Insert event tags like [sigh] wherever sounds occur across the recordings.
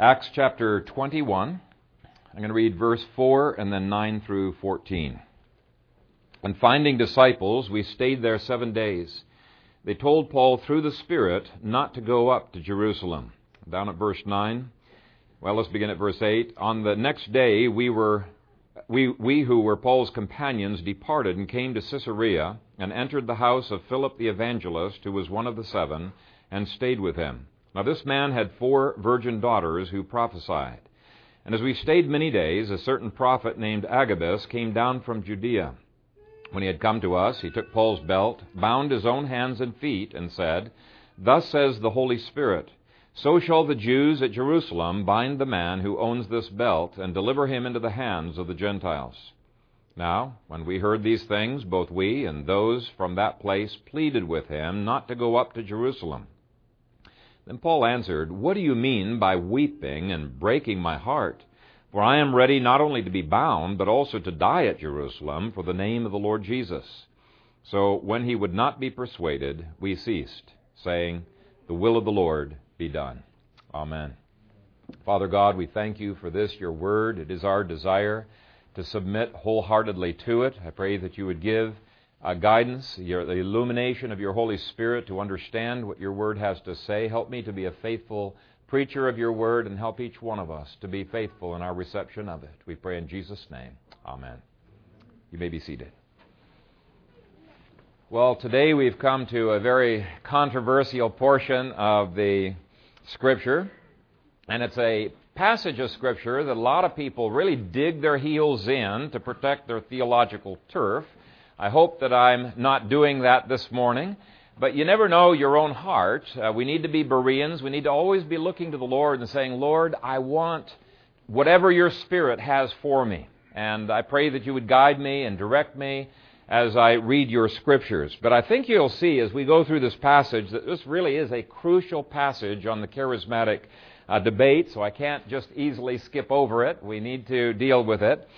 Acts chapter 21. I'm going to read verse 4 and then 9 through 14. And finding disciples, we stayed there seven days. They told Paul through the Spirit not to go up to Jerusalem. Down at verse 9. Well, let's begin at verse 8. On the next day, we were we, we who were Paul's companions departed and came to Caesarea and entered the house of Philip the evangelist, who was one of the seven, and stayed with him. Now this man had four virgin daughters who prophesied. And as we stayed many days, a certain prophet named Agabus came down from Judea. When he had come to us, he took Paul's belt, bound his own hands and feet, and said, Thus says the Holy Spirit, So shall the Jews at Jerusalem bind the man who owns this belt, and deliver him into the hands of the Gentiles. Now, when we heard these things, both we and those from that place pleaded with him not to go up to Jerusalem. Then Paul answered, What do you mean by weeping and breaking my heart? For I am ready not only to be bound, but also to die at Jerusalem for the name of the Lord Jesus. So when he would not be persuaded, we ceased, saying, The will of the Lord be done. Amen. Father God, we thank you for this, your word. It is our desire to submit wholeheartedly to it. I pray that you would give uh, guidance, your, the illumination of your Holy Spirit to understand what your word has to say. Help me to be a faithful preacher of your word and help each one of us to be faithful in our reception of it. We pray in Jesus' name. Amen. You may be seated. Well, today we've come to a very controversial portion of the Scripture, and it's a passage of Scripture that a lot of people really dig their heels in to protect their theological turf. I hope that I'm not doing that this morning. But you never know your own heart. Uh, we need to be Bereans. We need to always be looking to the Lord and saying, Lord, I want whatever your Spirit has for me. And I pray that you would guide me and direct me as I read your scriptures. But I think you'll see as we go through this passage that this really is a crucial passage on the charismatic uh, debate, so I can't just easily skip over it. We need to deal with it.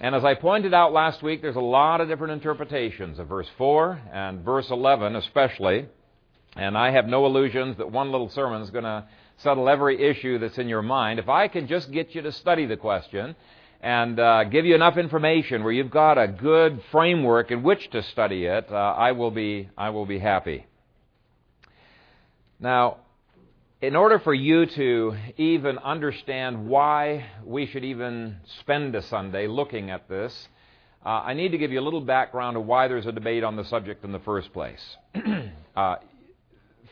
And as I pointed out last week, there's a lot of different interpretations of verse 4 and verse 11 especially. And I have no illusions that one little sermon is going to settle every issue that's in your mind. If I can just get you to study the question and uh, give you enough information where you've got a good framework in which to study it, uh, I will be I will be happy. Now, in order for you to even understand why we should even spend a Sunday looking at this, uh, I need to give you a little background of why there's a debate on the subject in the first place. [clears throat] uh,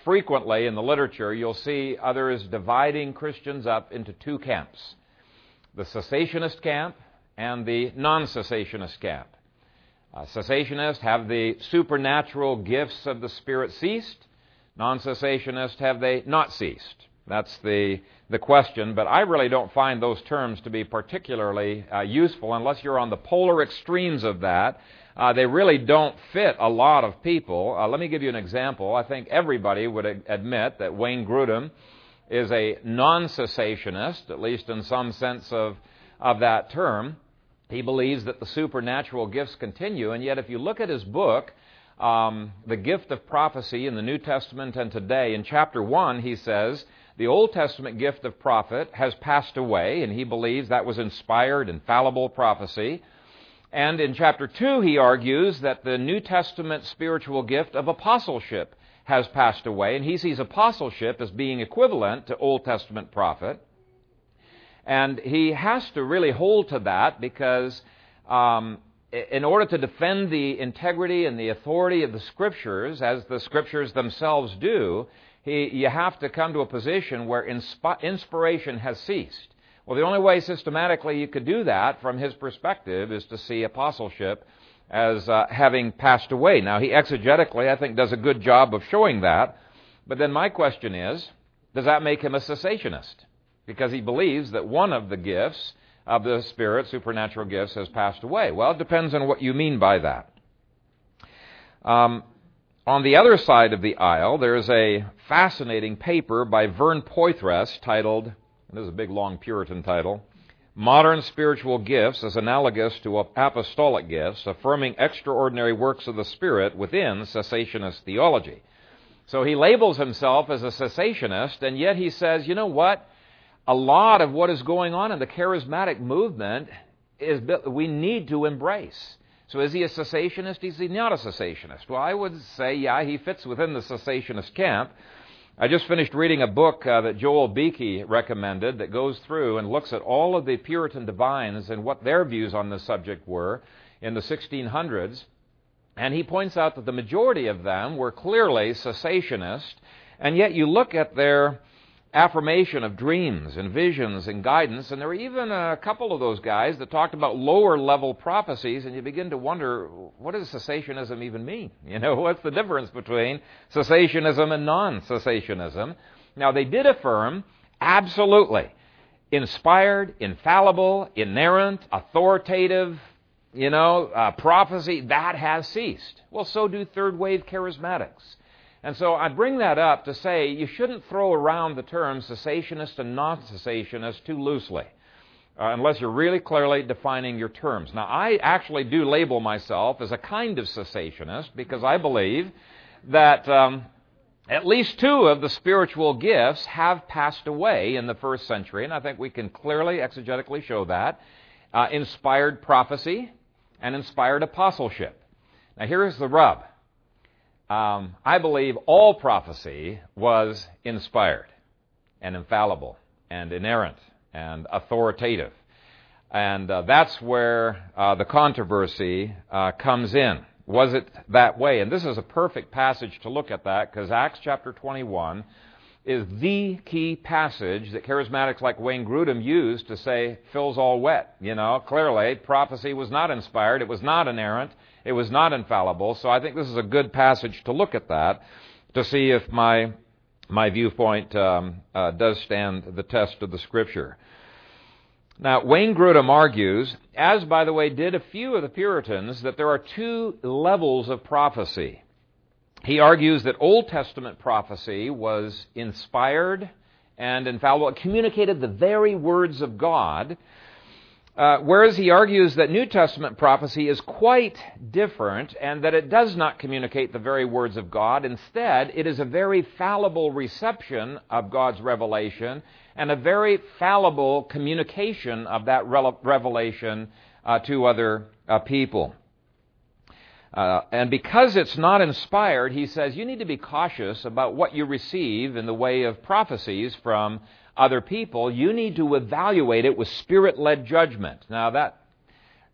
frequently in the literature, you'll see others dividing Christians up into two camps the cessationist camp and the non cessationist camp. Uh, cessationists have the supernatural gifts of the Spirit ceased non cessationists, have they not ceased? That's the, the question, but I really don't find those terms to be particularly uh, useful unless you're on the polar extremes of that. Uh, they really don't fit a lot of people. Uh, let me give you an example. I think everybody would admit that Wayne Grudem is a non cessationist, at least in some sense of, of that term. He believes that the supernatural gifts continue, and yet if you look at his book, um, the gift of prophecy in the New Testament and today. In chapter 1, he says, the Old Testament gift of prophet has passed away, and he believes that was inspired, infallible prophecy. And in chapter 2, he argues that the New Testament spiritual gift of apostleship has passed away, and he sees apostleship as being equivalent to Old Testament prophet. And he has to really hold to that because um, in order to defend the integrity and the authority of the Scriptures, as the Scriptures themselves do, he, you have to come to a position where insp- inspiration has ceased. Well, the only way systematically you could do that, from his perspective, is to see apostleship as uh, having passed away. Now, he exegetically, I think, does a good job of showing that. But then my question is does that make him a cessationist? Because he believes that one of the gifts of the Spirit, supernatural gifts, has passed away. Well, it depends on what you mean by that. Um, on the other side of the aisle, there's a fascinating paper by Vern Poythress titled, this is a big long Puritan title, Modern Spiritual Gifts as Analogous to Apostolic Gifts, Affirming Extraordinary Works of the Spirit Within Cessationist Theology. So he labels himself as a cessationist, and yet he says, you know what? A lot of what is going on in the charismatic movement is we need to embrace. So is he a cessationist? Is he not a cessationist? Well, I would say, yeah, he fits within the cessationist camp. I just finished reading a book uh, that Joel Beeke recommended that goes through and looks at all of the Puritan divines and what their views on this subject were in the 1600s. And he points out that the majority of them were clearly cessationist, and yet you look at their affirmation of dreams and visions and guidance. And there were even a couple of those guys that talked about lower level prophecies, and you begin to wonder what does cessationism even mean? [laughs] You know, what's the difference between cessationism and non cessationism? Now, they did affirm absolutely inspired, infallible, inerrant, authoritative, you know, uh, prophecy, that has ceased. Well, so do third wave charismatics. And so I bring that up to say you shouldn't throw around the terms cessationist and non cessationist too loosely. Uh, unless you're really clearly defining your terms. Now, I actually do label myself as a kind of cessationist because I believe that um, at least two of the spiritual gifts have passed away in the first century, and I think we can clearly exegetically show that. Uh, inspired prophecy and inspired apostleship. Now, here's the rub um, I believe all prophecy was inspired and infallible and inerrant and authoritative. And uh, that's where uh, the controversy uh, comes in. Was it that way? And this is a perfect passage to look at that because Acts chapter 21 is the key passage that charismatics like Wayne Grudem used to say Phil's all wet. You know, clearly prophecy was not inspired, it was not inerrant, it was not infallible. So I think this is a good passage to look at that to see if my my viewpoint um, uh, does stand the test of the Scripture. Now, Wayne Grudem argues, as by the way did a few of the Puritans, that there are two levels of prophecy. He argues that Old Testament prophecy was inspired and infallible. It communicated the very words of God. Uh, whereas he argues that New Testament prophecy is quite different and that it does not communicate the very words of God. Instead, it is a very fallible reception of God's revelation and a very fallible communication of that revelation uh, to other uh, people. Uh, and because it's not inspired, he says you need to be cautious about what you receive in the way of prophecies from other people. You need to evaluate it with spirit led judgment. Now, that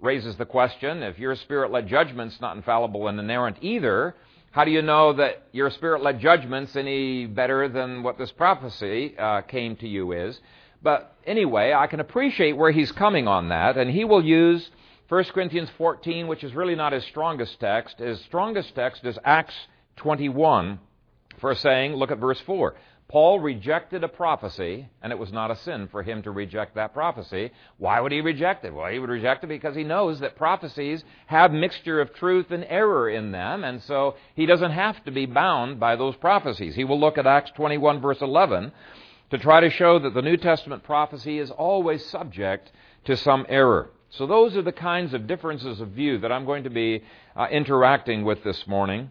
raises the question if your spirit led judgment's not infallible and inerrant either, how do you know that your spirit led judgment's any better than what this prophecy uh, came to you is? But anyway, I can appreciate where he's coming on that, and he will use 1 Corinthians 14, which is really not his strongest text, his strongest text is Acts 21 for saying, look at verse 4. Paul rejected a prophecy, and it was not a sin for him to reject that prophecy. Why would he reject it? Well, he would reject it because he knows that prophecies have mixture of truth and error in them, and so he doesn't have to be bound by those prophecies. He will look at Acts 21, verse 11, to try to show that the New Testament prophecy is always subject to some error. So those are the kinds of differences of view that I'm going to be uh, interacting with this morning,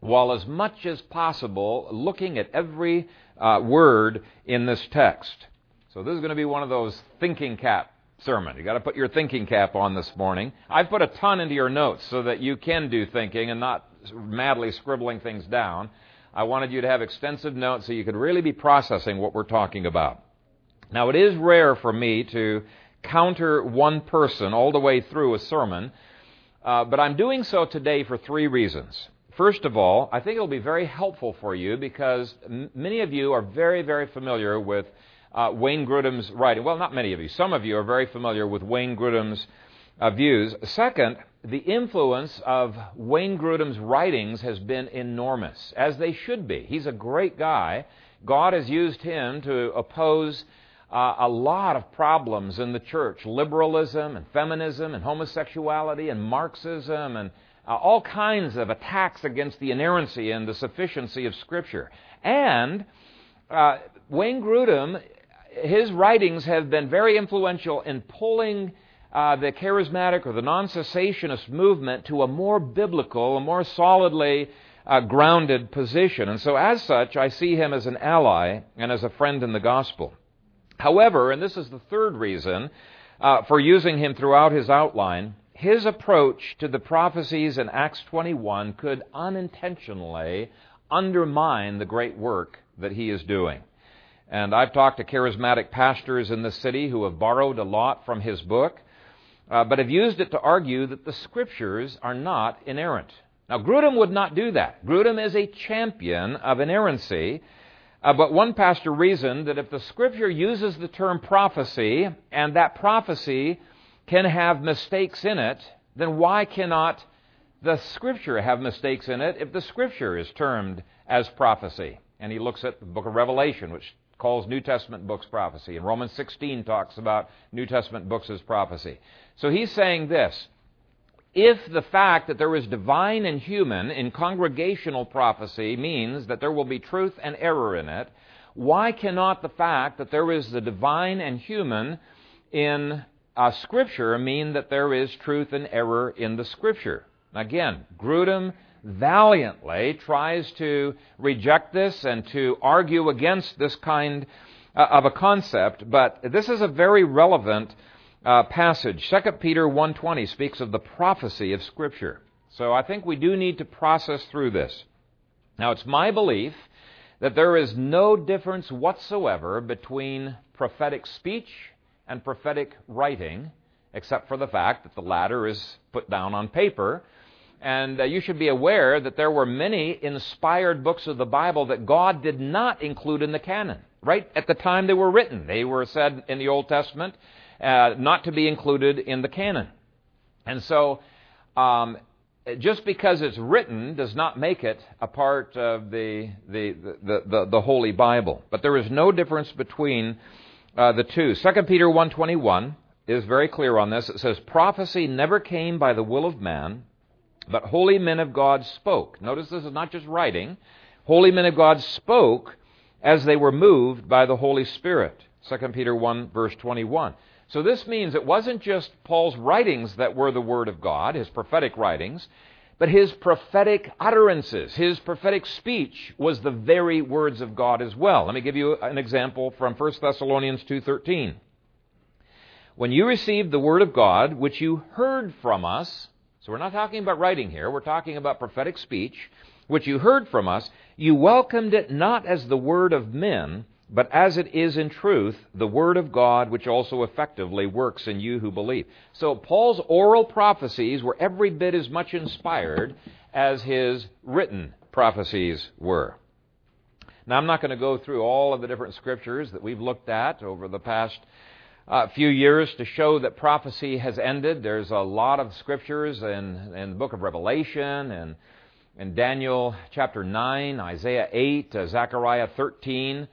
while as much as possible looking at every uh, word in this text. So this is going to be one of those thinking cap sermon. You've got to put your thinking cap on this morning. I've put a ton into your notes so that you can do thinking and not madly scribbling things down. I wanted you to have extensive notes so you could really be processing what we're talking about. Now, it is rare for me to counter one person all the way through a sermon, uh, but I'm doing so today for three reasons. First of all, I think it'll be very helpful for you because m- many of you are very, very familiar with uh, Wayne Grudem's writing. Well, not many of you. Some of you are very familiar with Wayne Grudem's uh, views. Second, the influence of Wayne Grudem's writings has been enormous, as they should be. He's a great guy. God has used him to oppose uh, a lot of problems in the church liberalism and feminism and homosexuality and Marxism and uh, all kinds of attacks against the inerrancy and the sufficiency of Scripture. And uh, Wayne Grudem, his writings have been very influential in pulling uh, the charismatic or the non cessationist movement to a more biblical, a more solidly uh, grounded position. And so, as such, I see him as an ally and as a friend in the gospel. However, and this is the third reason uh, for using him throughout his outline, his approach to the prophecies in Acts 21 could unintentionally undermine the great work that he is doing. And I've talked to charismatic pastors in the city who have borrowed a lot from his book, uh, but have used it to argue that the scriptures are not inerrant. Now, Grudem would not do that. Grudem is a champion of inerrancy, uh, but one pastor reasoned that if the scripture uses the term prophecy, and that prophecy can have mistakes in it, then why cannot the scripture have mistakes in it if the scripture is termed as prophecy? And he looks at the book of Revelation, which calls New Testament books prophecy. And Romans 16 talks about New Testament books as prophecy. So he's saying this if the fact that there is divine and human in congregational prophecy means that there will be truth and error in it, why cannot the fact that there is the divine and human in uh, Scripture mean that there is truth and error in the Scripture? Again, Grudem valiantly tries to reject this and to argue against this kind uh, of a concept, but this is a very relevant uh, passage. 2 Peter 1.20 speaks of the prophecy of Scripture. So I think we do need to process through this. Now, it's my belief that there is no difference whatsoever between prophetic speech and prophetic writing, except for the fact that the latter is put down on paper and uh, you should be aware that there were many inspired books of the Bible that God did not include in the canon. Right at the time they were written, they were said in the Old Testament uh, not to be included in the canon. And so, um, just because it's written does not make it a part of the, the, the, the, the Holy Bible. But there is no difference between uh, the two. 2 Peter 1.21 is very clear on this. It says, Prophecy never came by the will of man, but holy men of God spoke. Notice this is not just writing. Holy men of God spoke as they were moved by the Holy Spirit. 2 Peter 1, verse 21. So this means it wasn't just Paul's writings that were the Word of God, his prophetic writings, but his prophetic utterances, his prophetic speech was the very words of God as well. Let me give you an example from 1 Thessalonians 2:13. When you received the word of God, which you heard from us, so we're not talking about writing here, we're talking about prophetic speech, which you heard from us. You welcomed it not as the word of men, but as it is in truth, the word of God, which also effectively works in you who believe. So Paul's oral prophecies were every bit as much inspired as his written prophecies were. Now, I'm not going to go through all of the different scriptures that we've looked at over the past a few years to show that prophecy has ended. There's a lot of scriptures in, in the book of Revelation and in Daniel chapter 9, Isaiah 8, uh, Zechariah 13,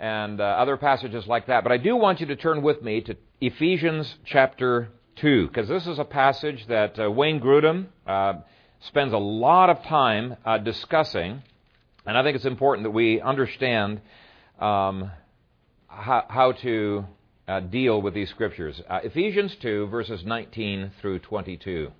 and uh, other passages like that. But I do want you to turn with me to Ephesians chapter 2, because this is a passage that uh, Wayne Grudem uh, spends a lot of time uh, discussing, and I think it's important that we understand um, how, how to uh, deal with these scriptures. Uh, Ephesians 2, verses 19 through 22.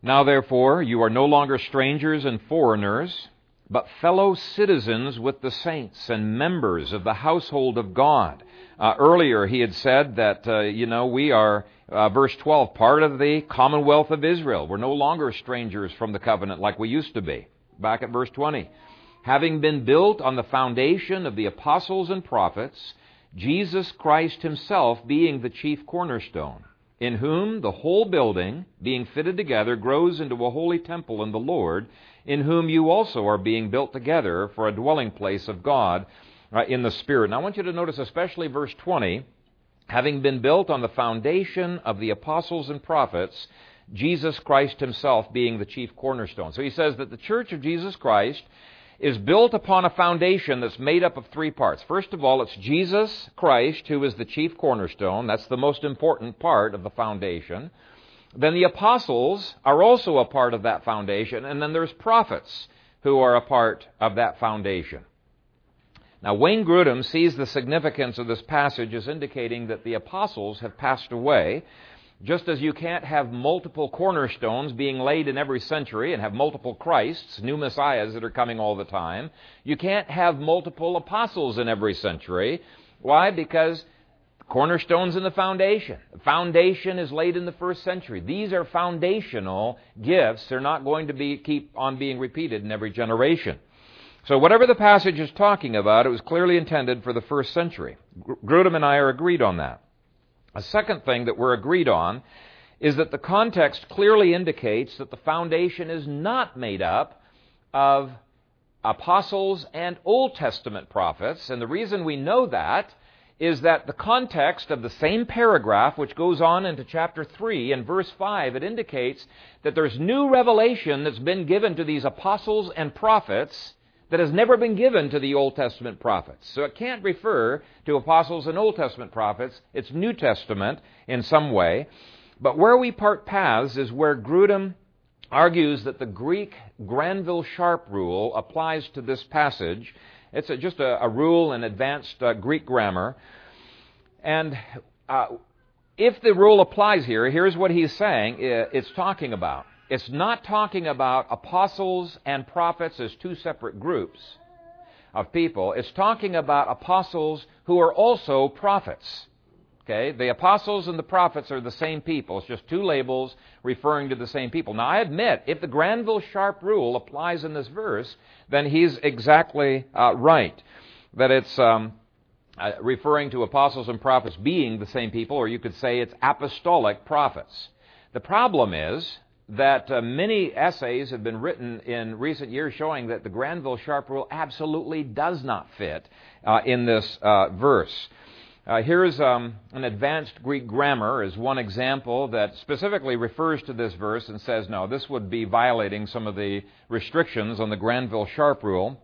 Now, therefore, you are no longer strangers and foreigners, but fellow citizens with the saints and members of the household of God. Uh, earlier, he had said that, uh, you know, we are, uh, verse 12, part of the commonwealth of Israel. We're no longer strangers from the covenant like we used to be. Back at verse 20 having been built on the foundation of the apostles and prophets, Jesus Christ himself being the chief cornerstone, in whom the whole building, being fitted together, grows into a holy temple in the Lord, in whom you also are being built together for a dwelling place of God uh, in the Spirit. And I want you to notice especially verse 20, having been built on the foundation of the apostles and prophets, Jesus Christ himself being the chief cornerstone. So he says that the church of Jesus Christ is built upon a foundation that's made up of three parts. First of all, it's Jesus Christ, who is the chief cornerstone. That's the most important part of the foundation. Then the apostles are also a part of that foundation. And then there's prophets who are a part of that foundation. Now, Wayne Grudem sees the significance of this passage as indicating that the apostles have passed away Just as you can't have multiple cornerstones being laid in every century and have multiple Christs, new messiahs that are coming all the time, you can't have multiple apostles in every century. Why? Because cornerstones in the foundation. The foundation is laid in the first century. These are foundational gifts. They're not going to be, keep on being repeated in every generation. So whatever the passage is talking about, it was clearly intended for the first century. Grudem and I are agreed on that. A second thing that we're agreed on is that the context clearly indicates that the foundation is not made up of apostles and Old Testament prophets. And the reason we know that is that the context of the same paragraph, which goes on into chapter 3 and verse 5, it indicates that there's new revelation that's been given to these apostles and prophets that has never been given to the Old Testament prophets. So it can't refer to apostles and Old Testament prophets. It's New Testament in some way. But where we part paths is where Grudem argues that the Greek Granville Sharp rule applies to this passage. It's a, just a, a, rule in advanced uh, Greek grammar. And uh, if the rule applies here, here's what he's saying it's talking about. It's not talking about apostles and prophets as two separate groups of people. It's talking about apostles who are also prophets. Okay? The apostles and the prophets are the same people. It's just two labels referring to the same people. Now, I admit, if the Granville Sharp rule applies in this verse, then he's exactly uh, right. That it's um, uh, referring to apostles and prophets being the same people, or you could say it's apostolic prophets. The problem is that uh, many essays have been written in recent years showing that the Granville Sharp rule absolutely does not fit uh, in this uh, verse. Uh, here's um, an advanced Greek grammar as one example that specifically refers to this verse and says, no, this would be violating some of the restrictions on the Granville Sharp rule.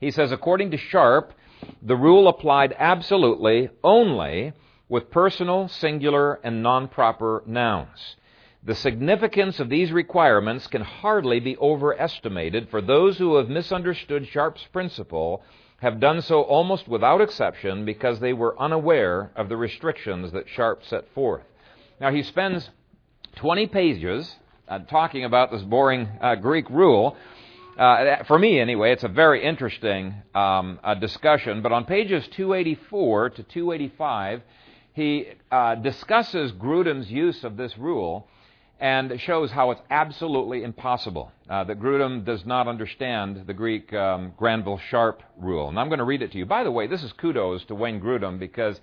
He says, according to Sharp, the rule applied absolutely only with personal, singular, and non proper nouns. The significance of these requirements can hardly be overestimated, for those who have misunderstood Sharp's principle have done so almost without exception because they were unaware of the restrictions that Sharp set forth. Now, he spends 20 pages uh, talking about this boring uh, Greek rule. Uh, for me, anyway, it's a very interesting um, discussion. But on pages 284 to 285, he uh, discusses Grudem's use of this rule and it shows how it's absolutely impossible uh, that Grudem does not understand the Greek um, Granville Sharp rule. And I'm going to read it to you. By the way, this is kudos to Wayne Grudem because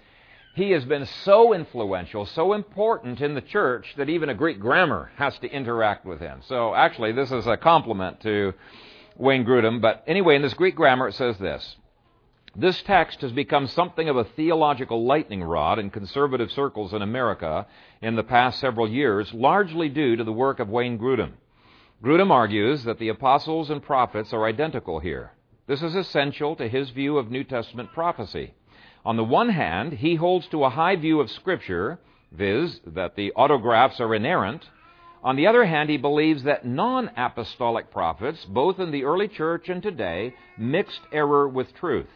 he has been so influential, so important in the church that even a Greek grammar has to interact with him. So actually, this is a compliment to Wayne Grudem. But anyway, in this Greek grammar, it says this this text has become something of a theological lightning rod in conservative circles in America in the past several years, largely due to the work of Wayne Grudem. Grudem argues that the apostles and prophets are identical here. This is essential to his view of New Testament prophecy. On the one hand, he holds to a high view of Scripture, viz., that the autographs are inerrant. On the other hand, he believes that non apostolic prophets, both in the early church and today, mixed error with truth.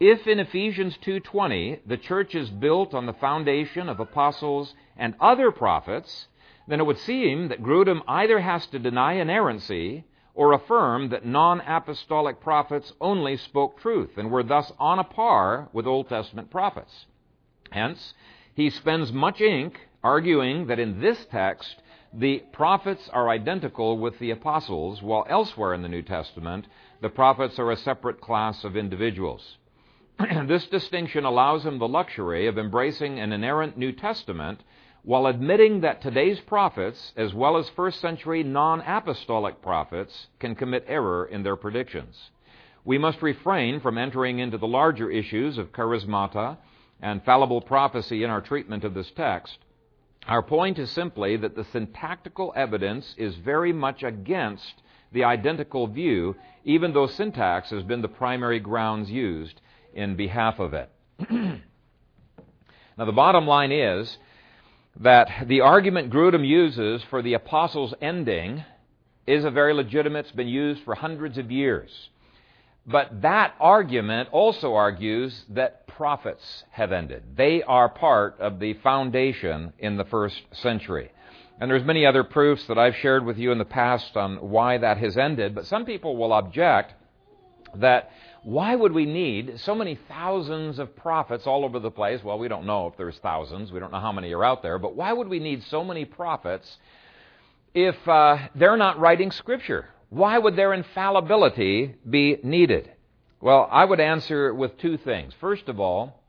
If in Ephesians 2:20 the church is built on the foundation of apostles and other prophets, then it would seem that Grudem either has to deny inerrancy or affirm that non-apostolic prophets only spoke truth and were thus on a par with Old Testament prophets. Hence, he spends much ink arguing that in this text the prophets are identical with the apostles, while elsewhere in the New Testament the prophets are a separate class of individuals. [clears throat] this distinction allows him the luxury of embracing an inerrant New Testament while admitting that today's prophets, as well as first century non apostolic prophets, can commit error in their predictions. We must refrain from entering into the larger issues of charismata and fallible prophecy in our treatment of this text. Our point is simply that the syntactical evidence is very much against the identical view, even though syntax has been the primary grounds used in behalf of it. [clears throat] now, the bottom line is that the argument Grudem uses for the apostles' ending is a very legitimate, it's been used for hundreds of years. But that argument also argues that prophets have ended. They are part of the foundation in the first century. And there's many other proofs that I've shared with you in the past on why that has ended, but some people will object that why would we need so many thousands of prophets all over the place? Well, we don't know if there's thousands. We don't know how many are out there. But why would we need so many prophets if uh, they're not writing Scripture? Why would their infallibility be needed? Well, I would answer with two things. First of all,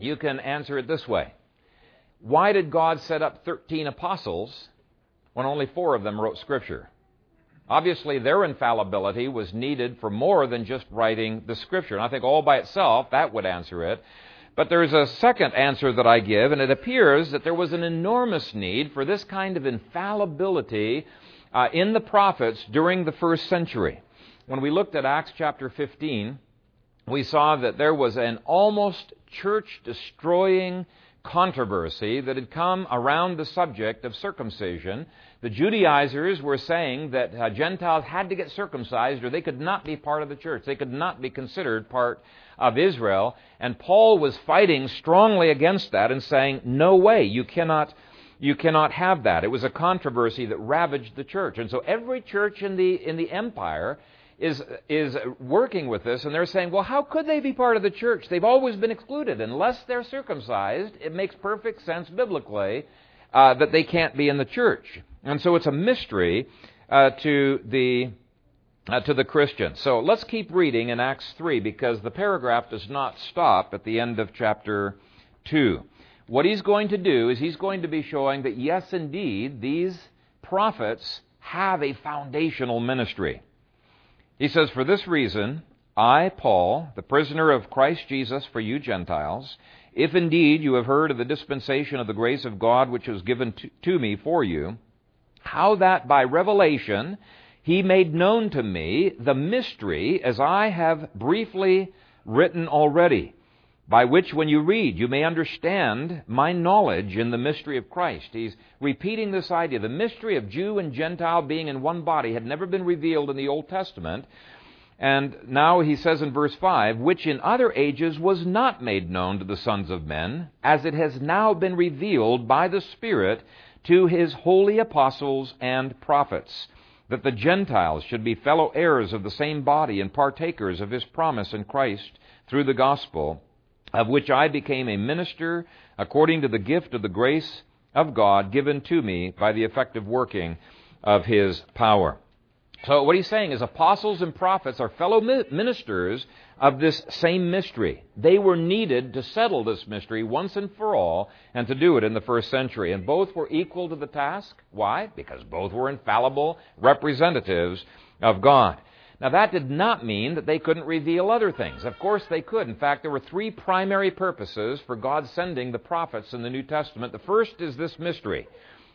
you can answer it this way Why did God set up 13 apostles when only four of them wrote Scripture? Obviously, their infallibility was needed for more than just writing the Scripture. And I think all by itself, that would answer it. But there's a second answer that I give, and it appears that there was an enormous need for this kind of infallibility uh, in the prophets during the first century. When we looked at Acts chapter 15, we saw that there was an almost church destroying controversy that had come around the subject of circumcision. The Judaizers were saying that uh, Gentiles had to get circumcised or they could not be part of the church. They could not be considered part of Israel. And Paul was fighting strongly against that and saying, no way, you cannot, you cannot have that. It was a controversy that ravaged the church. And so every church in the, in the empire is, is working with this, and they're saying, well, how could they be part of the church? They've always been excluded. Unless they're circumcised, it makes perfect sense biblically uh, that they can't be in the church. And so it's a mystery uh, to the uh, to the Christians. So let's keep reading in Acts 3 because the paragraph does not stop at the end of chapter 2. What he's going to do is he's going to be showing that, yes, indeed, these prophets have a foundational ministry. He says, For this reason, I, Paul, the prisoner of Christ Jesus for you Gentiles, if indeed you have heard of the dispensation of the grace of God which was given to, to, me for you, how that by revelation he made known to me the mystery as I have briefly written already, by which when you read you may understand my knowledge in the mystery of Christ. He's repeating this idea. The mystery of Jew and Gentile being in one body had never been revealed in the Old Testament. And now he says in verse 5, which in other ages was not made known to the sons of men, as it has now been revealed by the Spirit to his holy apostles and prophets, that the Gentiles should be fellow heirs of the same body and partakers of his promise in Christ through the gospel, of which I became a minister according to the gift of the grace of God given to me by the effective working of his power. So, what he's saying is apostles and prophets are fellow ministers of this same mystery. They were needed to settle this mystery once and for all and to do it in the first century. And both were equal to the task. Why? Because both were infallible representatives of God. Now, that did not mean that they couldn't reveal other things. Of course, they could. In fact, there were three primary purposes for God sending the prophets in the New Testament. The first is this mystery.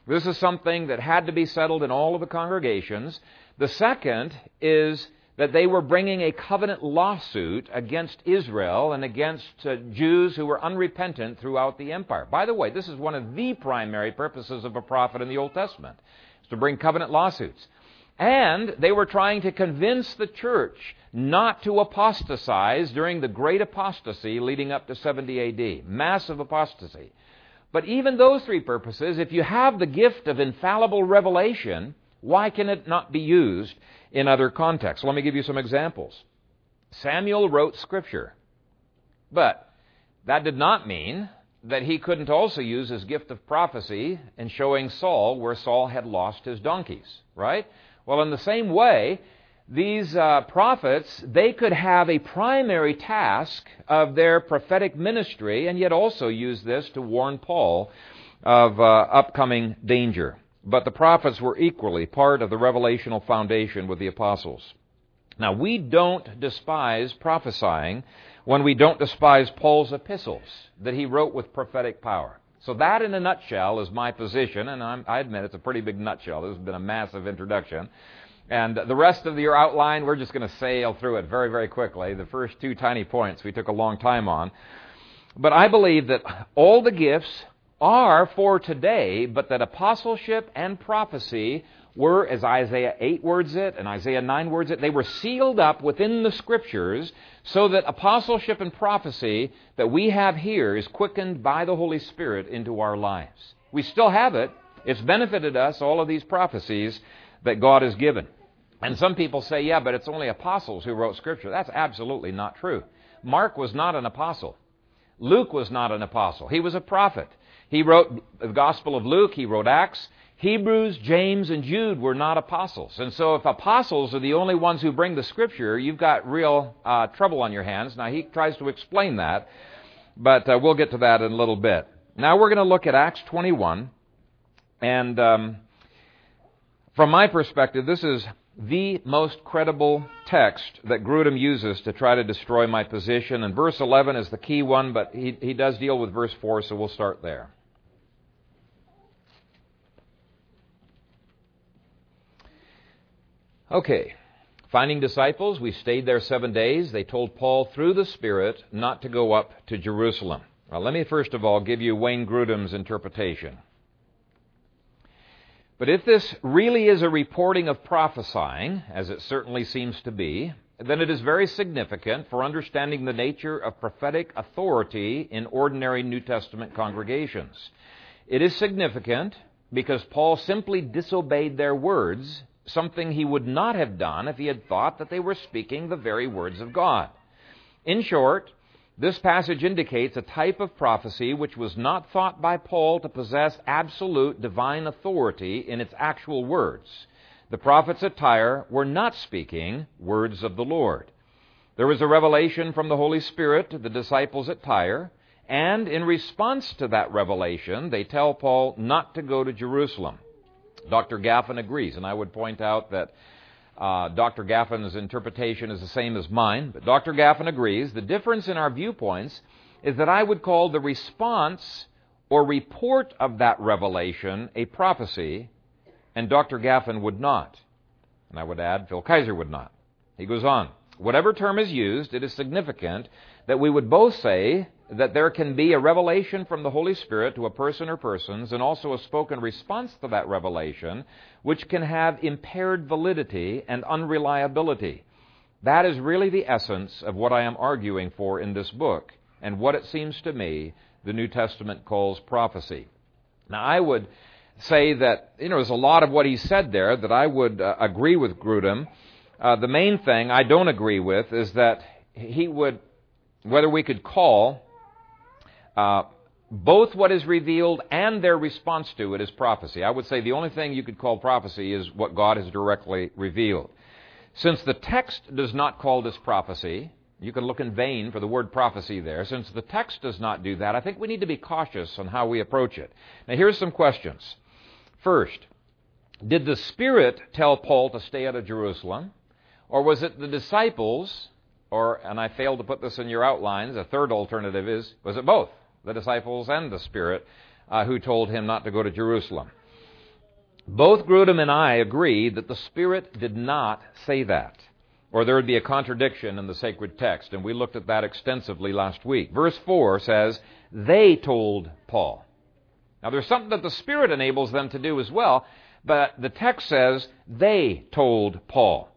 This is something that had to be settled in all of the congregations. The second is that they were bringing a covenant lawsuit against Israel and against uh, Jews who were unrepentant throughout the empire. By the way, this is one of the primary purposes of a prophet in the Old Testament, is to bring covenant lawsuits. And they were trying to convince the church not to apostatize during the great apostasy leading up to 70 AD. Massive apostasy. But even those three purposes, if you have the gift of infallible revelation, why can it not be used in other contexts? Let me give you some examples. Samuel wrote Scripture, but that did not mean that he couldn't also use his gift of prophecy in showing Saul where Saul had lost his donkeys, right? Well, in the same way, these uh, prophets, they could have a primary task of their prophetic ministry and yet also use this to warn Paul of uh, upcoming danger. But the prophets were equally part of the revelational foundation with the apostles. Now, we don't despise prophesying when we don't despise Paul's epistles that he wrote with prophetic power. So, that in a nutshell is my position, and I'm, i admit it's a pretty big nutshell. This has been a massive introduction. And the rest of your outline, we're just going to sail through it very, very quickly. The first two tiny points we took a long time on. But I believe that all the gifts are for today, but that apostleship and prophecy were, as Isaiah 8 words it and Isaiah 9 words it, they were sealed up within the Scriptures so that apostleship and prophecy that we have here is quickened by the Holy Spirit into our lives. We still have it. It's benefited us, all of these prophecies that God has given. And some people say, yeah, but it's only apostles who wrote Scripture. That's absolutely not true. Mark was not an apostle. Luke was not an apostle. He was a prophet. He wrote the Gospel of Luke, he wrote Acts. Hebrews, James, and Jude were not apostles. And so if apostles are the only ones who bring the Scripture, you've got real uh, trouble on your hands. Now, he tries to explain that, but uh, we'll get to that in a little bit. Now, we're going to look at Acts 21. And um, from my perspective, this is the most credible text that Grudem uses to try to destroy my position. And verse 11 is the key one, but he, he does deal with verse 4, so we'll start there. Okay. Finding disciples, we stayed there seven days. They told Paul through the Spirit not to go up to Jerusalem. Now, let me first of all give you Wayne Grudem's interpretation. But if this really is a reporting of prophesying, as it certainly seems to be, then it is very significant for understanding the nature of prophetic authority in ordinary New Testament congregations. It is significant because Paul simply disobeyed their words, something he would not have done if he had thought that they were speaking the very words of God. In short, this passage indicates a type of prophecy which was not thought by Paul to possess absolute divine authority in its actual words. The prophets at Tyre were not speaking words of the Lord. There was a revelation from the Holy Spirit to the disciples at Tyre, and in response to that revelation, they tell Paul not to go to Jerusalem. Dr. Gaffin agrees, and I would point out that uh, Dr. Gaffin's interpretation is the same as mine, but Dr. Gaffin agrees. The difference in our viewpoints is that I would call the response or report of that revelation a prophecy, and Dr. Gaffin would not. And I would add, Phil Kayser would not. He goes on. Whatever term is used, it is significant that we would both say that there can be a revelation from the Holy Spirit to a person or persons, and also a spoken response to that revelation, which can have impaired validity and unreliability. That is really the essence of what I am arguing for in this book, and what it seems to me the New Testament calls prophecy. Now, I would say that, you know, there's a lot of what he said there that I would uh, agree with Grudem. Uh, the main thing I don't agree with is that he would, whether we could call uh, both what is revealed and their response to it as prophecy. I would say the only thing you could call prophecy is what God has directly revealed. Since the text does not call this prophecy, you can look in vain for the word prophecy there. Since the text does not do that, I think we need to be cautious on how we approach it. Now, here's some questions. First, did the Spirit tell Paul to stay out of Jerusalem? Or was it the disciples, or, and I failed to put this in your outlines, a third alternative is, was it both? the disciples and the Spirit, uh, who told him not to go to Jerusalem. Both Grudem and I agree that the Spirit did not say that, or there would be a contradiction in the sacred text, and we looked at that extensively last week. Verse 4 says, They told Paul. Now, there's something that the Spirit enables them to do as well, but the text says, They told Paul.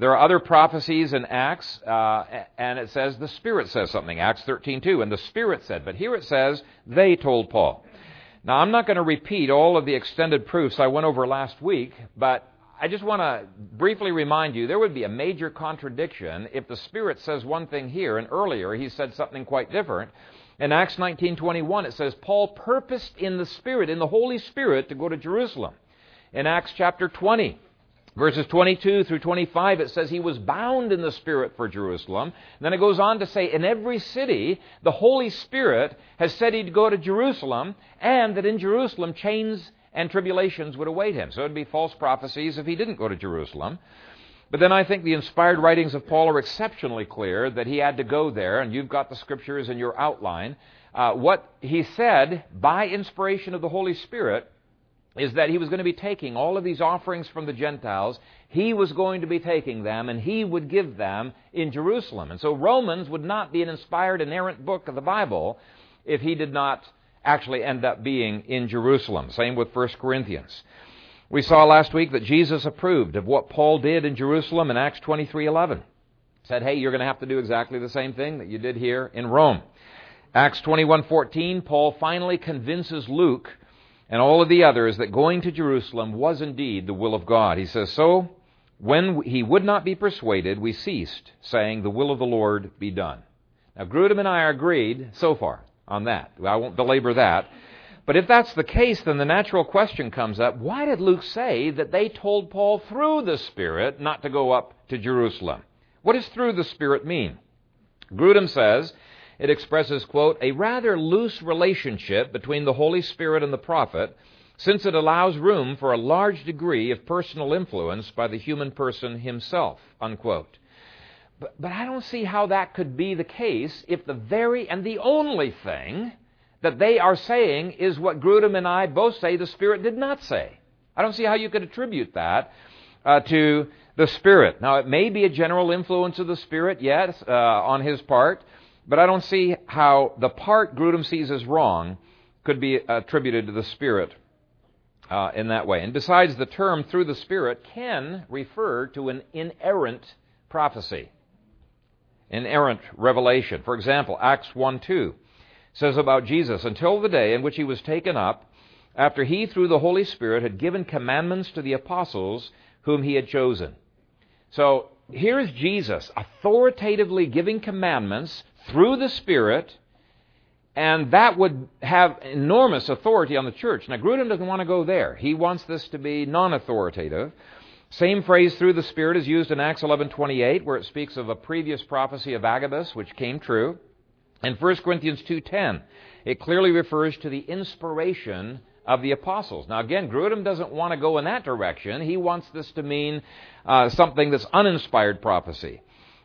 There are other prophecies in Acts, uh, and it says the Spirit says something. Acts 13:2, and the Spirit said. But here it says they told Paul. Now I'm not going to repeat all of the extended proofs I went over last week, but I just want to briefly remind you there would be a major contradiction if the Spirit says one thing here, and earlier he said something quite different. In Acts 19:21 it says Paul purposed in the Spirit, in the Holy Spirit, to go to Jerusalem. In Acts chapter 20 Verses 22 through 25, it says he was bound in the Spirit for Jerusalem. And then it goes on to say, in every city, the Holy Spirit has said he'd go to Jerusalem, and that in Jerusalem chains and tribulations would await him. So it would be false prophecies if he didn't go to Jerusalem. But then I think the inspired writings of Paul are exceptionally clear that he had to go there, and you've got the scriptures in your outline. Uh, what he said by inspiration of the Holy Spirit is that he was going to be taking all of these offerings from the Gentiles. He was going to be taking them and he would give them in Jerusalem. And so Romans would not be an inspired, inerrant book of the Bible if he did not actually end up being in Jerusalem. Same with 1 Corinthians. We saw last week that Jesus approved of what Paul did in Jerusalem in Acts 23:11. Said, "Hey, you're going to have to do exactly the same thing that you did here in Rome." Acts 21:14, Paul finally convinces Luke and all of the others that going to Jerusalem was indeed the will of God. He says, "So when he would not be persuaded, we ceased, saying, The will of the Lord be done. Now, Grudem and I are agreed so far on that. I won't belabor that. But if that's the case, then the natural question comes up why did Luke say that they told Paul through the Spirit not to go up to Jerusalem? What does through the Spirit mean? Grudem says it expresses, quote, a rather loose relationship between the Holy Spirit and the prophet since it allows room for a large degree of personal influence by the human person himself. Unquote. But, but I don't see how that could be the case if the very and the only thing that they are saying is what Grudem and I both say the Spirit did not say. I don't see how you could attribute that uh, to the Spirit. Now, it may be a general influence of the Spirit, yes, uh, on his part, but I don't see how the part Grudem sees as wrong could be attributed to the Spirit uh, in that way. And besides, the term through the Spirit can refer to an inerrant prophecy, inerrant revelation. For example, Acts 1 2 says about Jesus, until the day in which he was taken up, after he, through the Holy Spirit, had given commandments to the apostles whom he had chosen. So here's Jesus authoritatively giving commandments through the Spirit and that would have enormous authority on the church. Now, Grudem doesn't want to go there. He wants this to be non authoritative. Same phrase through the Spirit is used in Acts 11:28, where it speaks of a previous prophecy of Agabus, which came true. In 1 Corinthians 2:10, it clearly refers to the inspiration of the apostles. Now, again, Grudem doesn't want to go in that direction. He wants this to mean uh, something that's uninspired prophecy.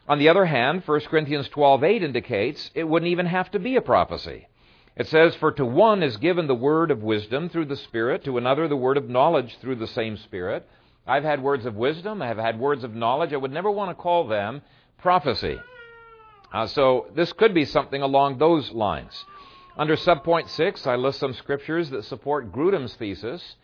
On the other hand, 1 Corinthians 12:8 indicates it wouldn't even have to be a prophecy. It says, For to one is given the word of wisdom through the Spirit, to another the word of knowledge through the same Spirit. I've had words of wisdom, I have had words of knowledge. I would never want to call them prophecy. Uh, so this could be something along those lines. Under subpoint 6, I list some scriptures that support Grudem's thesis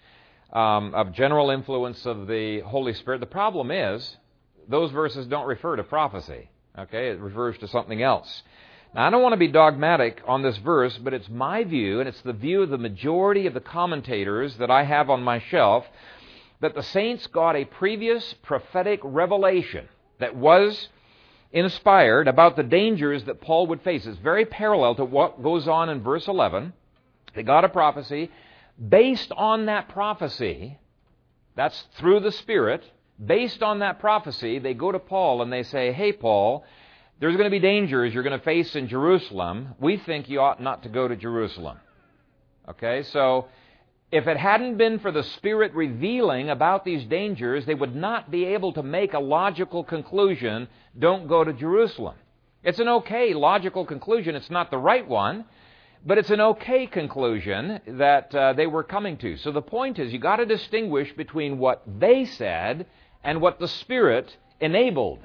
um, of general influence of the Holy Spirit. The problem is, those verses don't refer to prophecy. Okay, it refers to something else. Now, I don't want to be dogmatic on this verse, but it's my view, and it's the view of the majority of the commentators that I have on my shelf, that the saints got a previous prophetic revelation that was inspired about the dangers that Paul would face. It's very parallel to what goes on in verse 11. They got a prophecy. Based on that prophecy, that's through the Spirit, based on that prophecy, they go to Paul and they say, Hey, Paul, there's going to be dangers you're going to face in Jerusalem. We think you ought not to go to Jerusalem. Okay, so if it hadn't been for the Spirit revealing about these dangers, they would not be able to make a logical conclusion don't go to Jerusalem. It's an okay logical conclusion. It's not the right one, but it's an okay conclusion that uh, they were coming to. So the point is, you've got to distinguish between what they said and what the Spirit enabled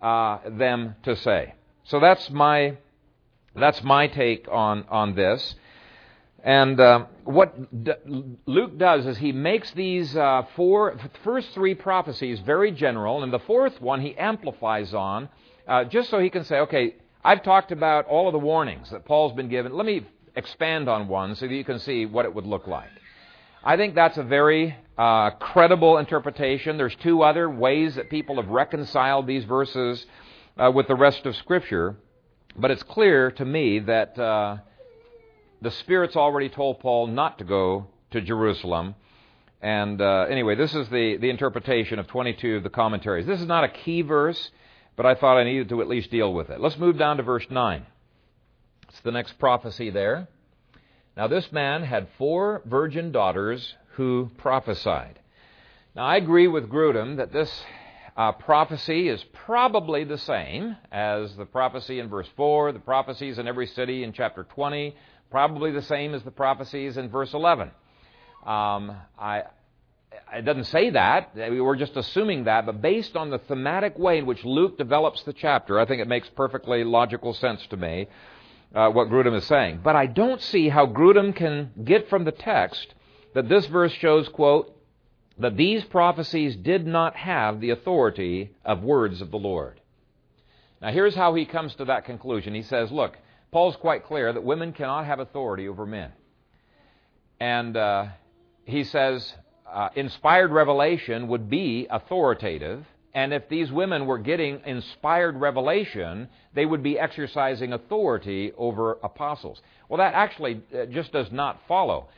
uh, them to say. So that's my that's my take on on this. And uh, what D- Luke does is he makes these uh, four first three prophecies very general, and the fourth one he amplifies on, uh, just so he can say, okay, I've talked about all of the warnings that Paul's been given. Let me expand on one so that you can see what it would look like. I think that's a very uh, credible interpretation. There's two other ways that people have reconciled these verses uh, with the rest of Scripture, but it's clear to me that uh, the Spirit's already told Paul not to go to Jerusalem. And uh, anyway, this is the, the interpretation of 22 of the commentaries. This is not a key verse, but I thought I needed to at least deal with it. Let's move down to verse 9. It's the next prophecy there. Now, this man had four virgin daughters who prophesied. Now, I agree with Grudem that this uh, prophecy is probably the same as the prophecy in verse 4, the prophecies in every city in chapter 20, probably the same as the prophecies in verse 11. Um, I, it doesn't say that. We're just assuming that. But based on the thematic way in which Luke develops the chapter, I think it makes perfectly logical sense to me uh, what Grudem is saying. But I don't see how Grudem can get from the text that this verse shows, quote, that these prophecies did not have the authority of words of the Lord. Now, here's how he comes to that conclusion. He says, Look, Paul's quite clear that women cannot have authority over men. And uh, he says, uh, inspired revelation would be authoritative. And if these women were getting inspired revelation, they would be exercising authority over apostles. Well, that actually uh, just does not follow.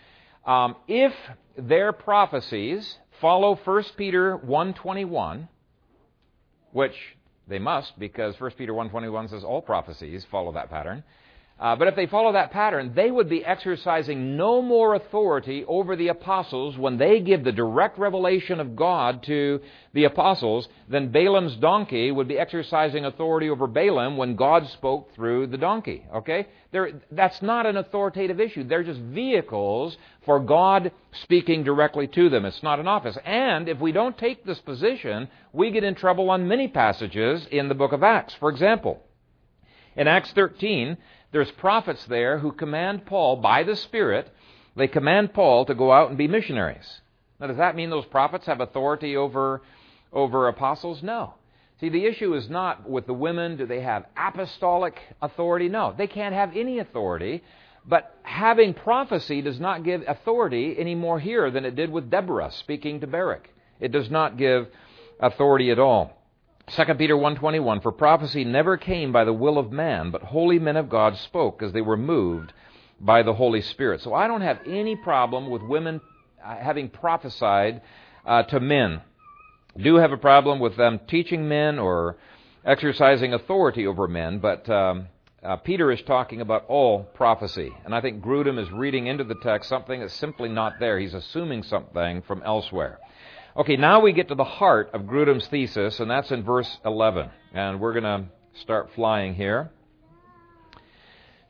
Um, if their prophecies follow 1 Peter 1.21, which they must because 1 Peter 1.21 says all prophecies follow that pattern, uh, but if they follow that pattern, they would be exercising no more authority over the apostles when they give the direct revelation of God to the apostles than Balaam's donkey would be exercising authority over Balaam when God spoke through the donkey. Okay? They're, that's not an authoritative issue. They're just vehicles for God speaking directly to them. It's not an office. And if we don't take this position, we get in trouble on many passages in the book of Acts. For example, in Acts 13, there's prophets there who command Paul by the Spirit, they command Paul to go out and be missionaries. Now, does that mean those prophets have authority over, over apostles? No. See, the issue is not with the women, do they have apostolic authority? No, they can't have any authority. But having prophecy does not give authority any more here than it did with Deborah speaking to Barak. It does not give authority at all. 2 Peter 1:21 For prophecy never came by the will of man, but holy men of God spoke as they were moved by the Holy Spirit. So I don't have any problem with women uh, having prophesied uh, to men. Do have a problem with them teaching men or exercising authority over men, but um, uh, Peter is talking about all prophecy. And I think Grudem is reading into the text something that's simply not there. He's assuming something from elsewhere. Okay, now we get to the heart of Grudem's thesis, and that's in verse 11. And we're going to start flying here.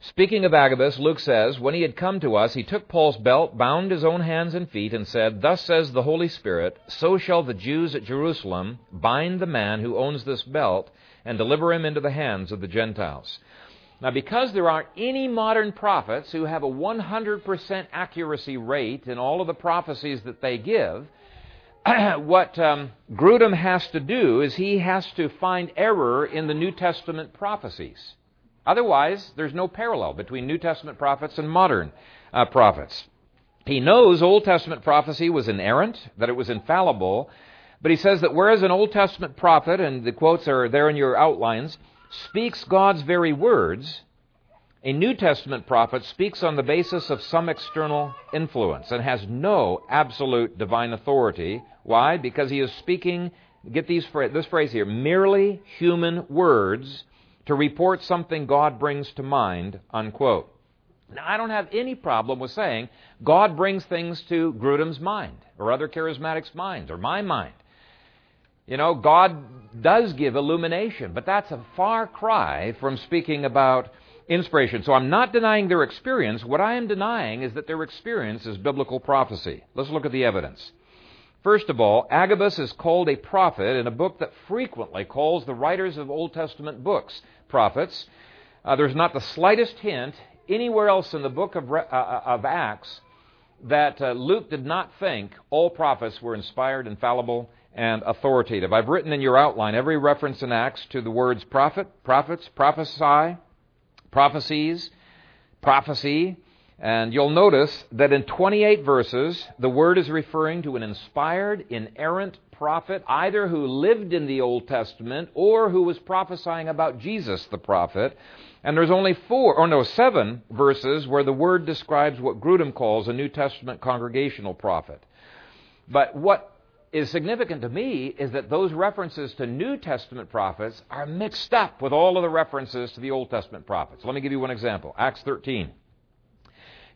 Speaking of Agabus, Luke says, When he had come to us, he took Paul's belt, bound his own hands and feet, and said, Thus says the Holy Spirit, so shall the Jews at Jerusalem bind the man who owns this belt and deliver him into the hands of the Gentiles. Now, because there aren't any modern prophets who have a 100% accuracy rate in all of the prophecies that they give, [clears throat] what um, Grudem has to do is he has to find error in the New Testament prophecies. Otherwise, there's no parallel between New Testament prophets and modern uh, prophets. He knows Old Testament prophecy was inerrant, that it was infallible, but he says that whereas an Old Testament prophet, and the quotes are there in your outlines, speaks God's very words, a New Testament prophet speaks on the basis of some external influence and has no absolute divine authority. Why? Because he is speaking, get these, this phrase here, merely human words to report something God brings to mind, unquote. Now, I don't have any problem with saying God brings things to Grudem's mind, or other charismatics' minds, or my mind. You know, God does give illumination, but that's a far cry from speaking about inspiration. So I'm not denying their experience. What I am denying is that their experience is biblical prophecy. Let's look at the evidence. First of all, Agabus is called a prophet in a book that frequently calls the writers of Old Testament books prophets. Uh, there's not the slightest hint anywhere else in the book of, uh, uh, of Acts that uh, Luke did not think all prophets were inspired, infallible, and authoritative. I've written in your outline every reference in Acts to the words prophet, prophets, prophesy, prophecies, prophecy, and you'll notice that in 28 verses, the word is referring to an inspired, inerrant prophet, either who lived in the Old Testament or who was prophesying about Jesus the prophet. And there's only four, or no, seven verses where the word describes what Grudem calls a New Testament congregational prophet. But what is significant to me is that those references to New Testament prophets are mixed up with all of the references to the Old Testament prophets. Let me give you one example. Acts 13.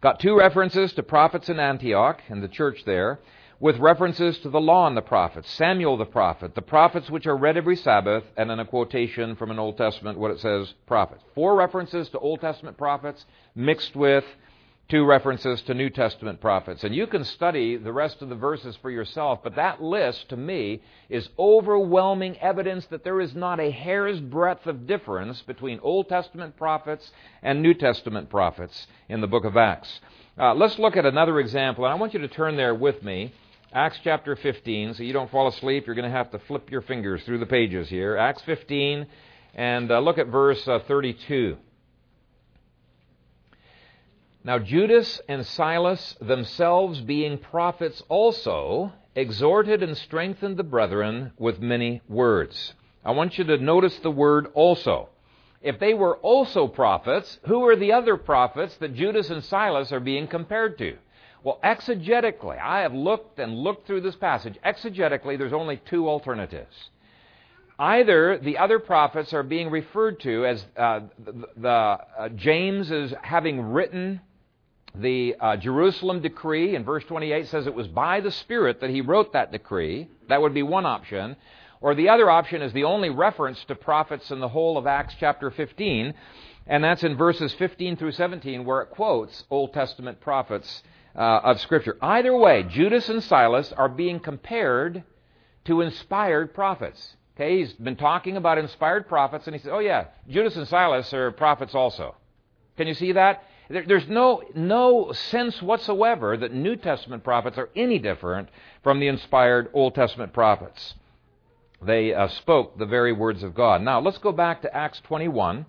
Got two references to prophets in Antioch and the church there, with references to the law and the prophets, Samuel the prophet, the prophets which are read every Sabbath, and then a quotation from an Old Testament, what it says, prophets. Four references to Old Testament prophets mixed with two references to New Testament prophets. And you can study the rest of the verses for yourself, but that list, to me, is overwhelming evidence that there is not a hair's breadth of difference between Old Testament prophets and New Testament prophets in the book of Acts. Uh, let's look at another example, and I want you to turn there with me Acts chapter 15. So you don't fall asleep, you're going to have to flip your fingers through the pages here. Acts 15, and uh, look at verse uh, 32. Now Judas and Silas, themselves being prophets also, exhorted and strengthened the brethren with many words. I want you to notice the word also. If they were also prophets, who are the other prophets that Judas and Silas are being compared to? Well, exegetically, I have looked and looked through this passage. Exegetically, there's only two alternatives. Either the other prophets are being referred to as uh, the, the uh, James is having written the uh, Jerusalem decree in verse 28 says it was by the Spirit that he wrote that decree. That would be one option. Or the other option is the only reference to prophets in the whole of Acts chapter 15, and that's in verses 15 through 17 where it quotes Old Testament prophets uh, of Scripture. Either way, Judas and Silas are being compared to inspired prophets. Okay, he's been talking about inspired prophets, and he says, Oh, yeah, Judas and Silas are prophets also. Can you see that? There's no, no sense whatsoever that New Testament prophets are any different from the inspired Old Testament prophets. They uh, spoke the very words of God. Now, let's go back to Acts 21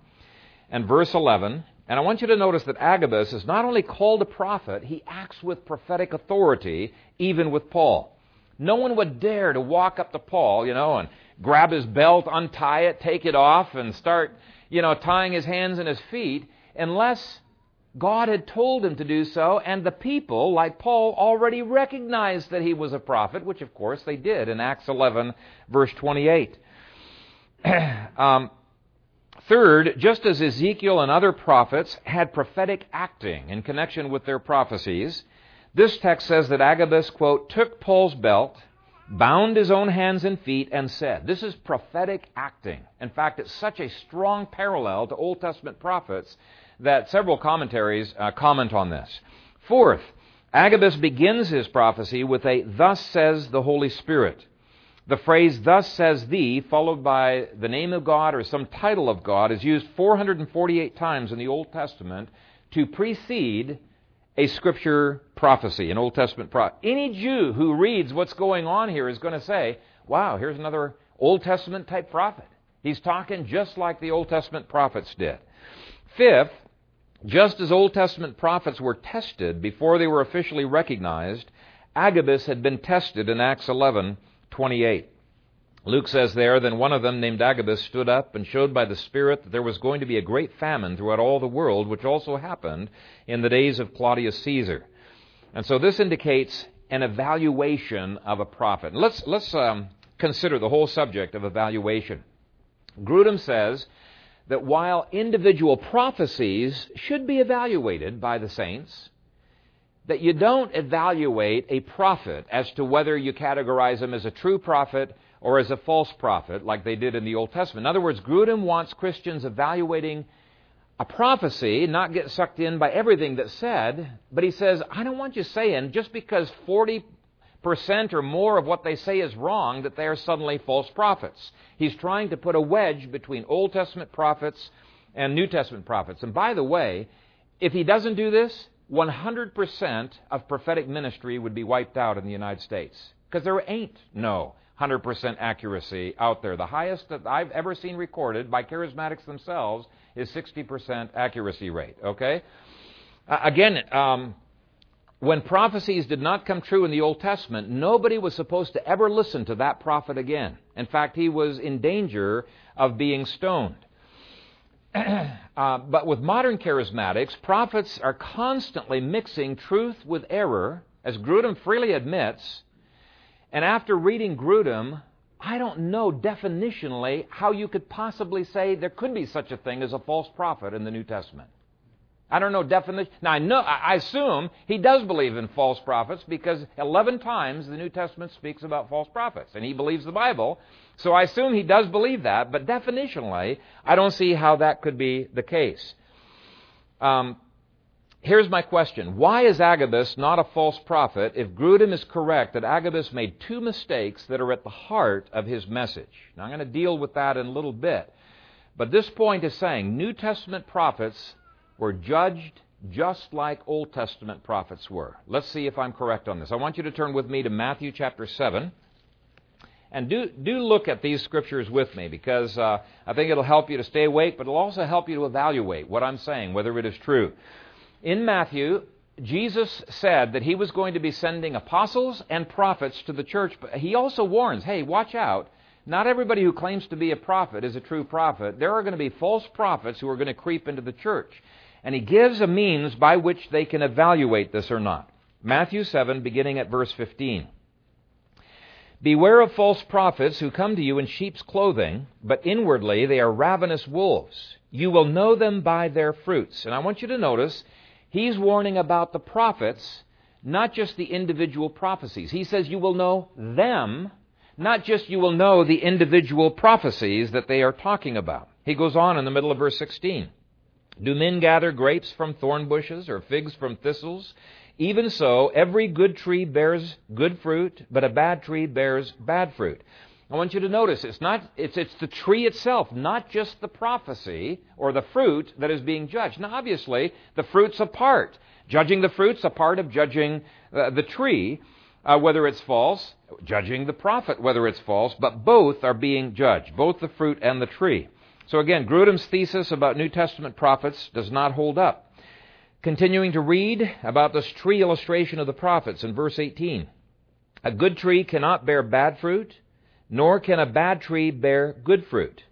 and verse 11. And I want you to notice that Agabus is not only called a prophet, he acts with prophetic authority, even with Paul. No one would dare to walk up to Paul, you know, and grab his belt, untie it, take it off, and start, you know, tying his hands and his feet, unless God had told him to do so, and the people, like Paul, already recognized that he was a prophet, which of course they did in Acts 11, verse 28. [clears throat] um, third, just as Ezekiel and other prophets had prophetic acting in connection with their prophecies, this text says that Agabus, quote, took Paul's belt, bound his own hands and feet, and said, This is prophetic acting. In fact, it's such a strong parallel to Old Testament prophets that several commentaries uh, comment on this. Fourth, Agabus begins his prophecy with a Thus says the Holy Spirit. The phrase Thus says thee, followed by the name of God or some title of God, is used 448 times in the Old Testament to precede a scripture prophecy, an Old Testament prophecy. Any Jew who reads what's going on here is going to say, wow, here's another Old Testament type prophet. He's talking just like the Old Testament prophets did. Fifth, just as Old Testament prophets were tested before they were officially recognized, Agabus had been tested in Acts 11:28. Luke says there, then one of them named Agabus stood up and showed by the Spirit that there was going to be a great famine throughout all the world, which also happened in the days of Claudius Caesar. And so this indicates an evaluation of a prophet. Let's, let's um, consider the whole subject of evaluation. Grudem says that while individual prophecies should be evaluated by the saints, that you don't evaluate a prophet as to whether you categorize him as a true prophet or as a false prophet, like they did in the Old Testament. In other words, Grudem wants Christians evaluating a prophecy, not get sucked in by everything that's said, but he says, I don't want you saying just because 40 percent or more of what they say is wrong, that they are suddenly false prophets. He's trying to put a wedge between Old Testament prophets and New Testament prophets. And by the way, if he doesn't do this, 100% of prophetic ministry would be wiped out in the United States. Because there ain't no 100% accuracy out there. The highest that I've ever seen recorded by charismatics themselves is 60% accuracy rate. Okay? Uh, again, um, when prophecies did not come true in the Old Testament, nobody was supposed to ever listen to that prophet again. In fact, he was in danger of being stoned. [clears throat] uh, but with modern charismatics, prophets are constantly mixing truth with error, as Grudem freely admits. And after reading Grudem, I don't know definitionally how you could possibly say there could be such a thing as a false prophet in the New Testament. I don't know definition. Now I know, I assume he does believe in false prophets because 11 times the New Testament speaks about false prophets, and he believes the Bible. So I assume he does believe that, but definitionally, I don't see how that could be the case. Um, here's my question: Why is Agabus not a false prophet? If Grudem is correct that Agabus made two mistakes that are at the heart of his message. Now I'm going to deal with that in a little bit. But this point is saying New Testament prophets were judged just like Old Testament prophets were. Let's see if I'm correct on this. I want you to turn with me to Matthew chapter 7. And do, do look at these scriptures with me because uh, I think it'll help you to stay awake, but it'll also help you to evaluate what I'm saying, whether it is true. In Matthew, Jesus said that he was going to be sending apostles and prophets to the church, but he also warns hey, watch out. Not everybody who claims to be a prophet is a true prophet. There are going to be false prophets who are going to creep into the church. And he gives a means by which they can evaluate this or not. Matthew 7, beginning at verse 15. Beware of false prophets who come to you in sheep's clothing, but inwardly they are ravenous wolves. You will know them by their fruits. And I want you to notice, he's warning about the prophets, not just the individual prophecies. He says you will know them, not just you will know the individual prophecies that they are talking about. He goes on in the middle of verse 16. Do men gather grapes from thorn bushes or figs from thistles? Even so, every good tree bears good fruit, but a bad tree bears bad fruit. I want you to notice it's not it's it's the tree itself, not just the prophecy or the fruit that is being judged. Now obviously, the fruit's a part. Judging the fruit's a part of judging uh, the tree, uh, whether it's false, judging the prophet whether it's false, but both are being judged, both the fruit and the tree. So again, Grudem's thesis about New Testament prophets does not hold up. Continuing to read about this tree illustration of the prophets in verse 18. A good tree cannot bear bad fruit, nor can a bad tree bear good fruit.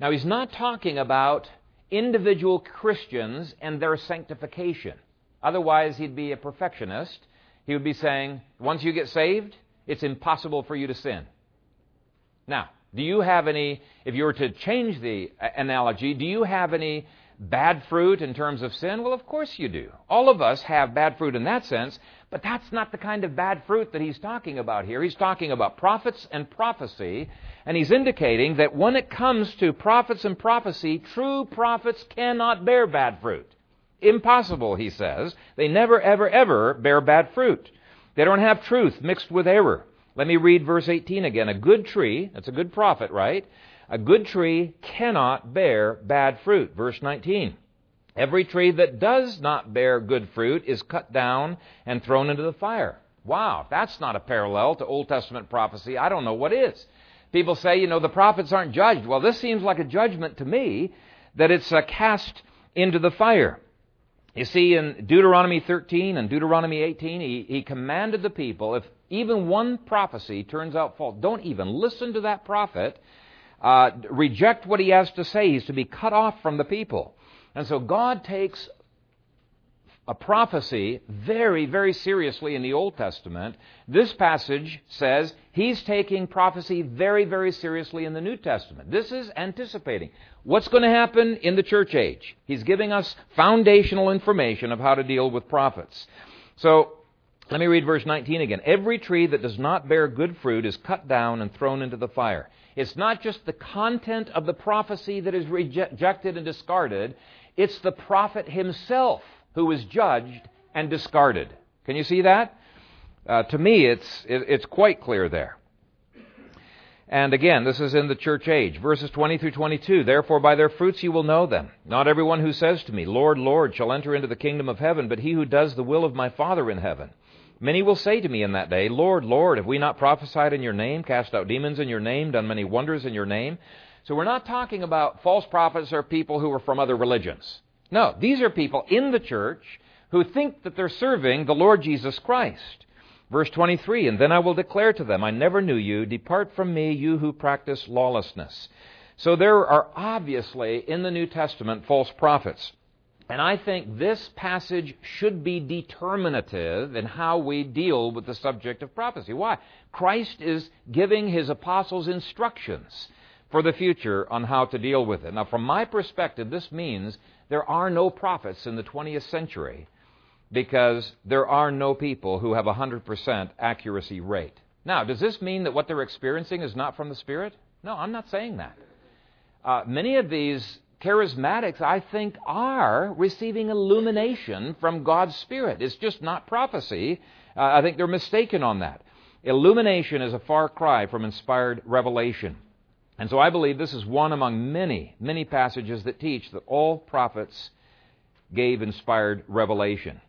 Now, he's not talking about individual Christians and their sanctification. Otherwise, he'd be a perfectionist. He would be saying, once you get saved, it's impossible for you to sin. Now, do you have any, if you were to change the analogy, do you have any bad fruit in terms of sin? Well, of course you do. All of us have bad fruit in that sense, but that's not the kind of bad fruit that he's talking about here. He's talking about prophets and prophecy, and he's indicating that when it comes to prophets and prophecy, true prophets cannot bear bad fruit. Impossible, he says. They never, ever, ever bear bad fruit. They don't have truth mixed with error. Let me read verse 18 again. A good tree, that's a good prophet, right? A good tree cannot bear bad fruit. Verse 19. Every tree that does not bear good fruit is cut down and thrown into the fire. Wow, that's not a parallel to Old Testament prophecy. I don't know what is. People say, you know, the prophets aren't judged. Well, this seems like a judgment to me that it's uh, cast into the fire. You see, in Deuteronomy 13 and Deuteronomy 18, he, he commanded the people if even one prophecy turns out false, don't even listen to that prophet uh, reject what he has to say. He's to be cut off from the people. And so God takes a prophecy very, very seriously in the Old Testament. This passage says he's taking prophecy very, very seriously in the New Testament. This is anticipating what's going to happen in the church age. He's giving us foundational information of how to deal with prophets. So, let me read verse 19 again. Every tree that does not bear good fruit is cut down and thrown into the fire. It's not just the content of the prophecy that is rejected and discarded, it's the prophet himself who is judged and discarded. Can you see that? Uh, to me, it's, it, it's quite clear there. And again, this is in the church age. Verses 20 through 22. Therefore, by their fruits you will know them. Not everyone who says to me, Lord, Lord, shall enter into the kingdom of heaven, but he who does the will of my Father in heaven. Many will say to me in that day, Lord, Lord, have we not prophesied in your name, cast out demons in your name, done many wonders in your name? So we're not talking about false prophets or people who are from other religions. No, these are people in the church who think that they're serving the Lord Jesus Christ. Verse 23 And then I will declare to them, I never knew you. Depart from me, you who practice lawlessness. So there are obviously in the New Testament false prophets. And I think this passage should be determinative in how we deal with the subject of prophecy. Why? Christ is giving his apostles instructions for the future on how to deal with it. Now, from my perspective, this means there are no prophets in the 20th century because there are no people who have a 100% accuracy rate. Now, does this mean that what they're experiencing is not from the Spirit? No, I'm not saying that. Uh, many of these charismatics, I think, are receiving illumination from God's Spirit. It's just not prophecy. Uh, I think they're mistaken on that. Illumination is a far cry from inspired revelation. And so I believe this is one among many, many passages that teach that all prophets gave inspired revelation.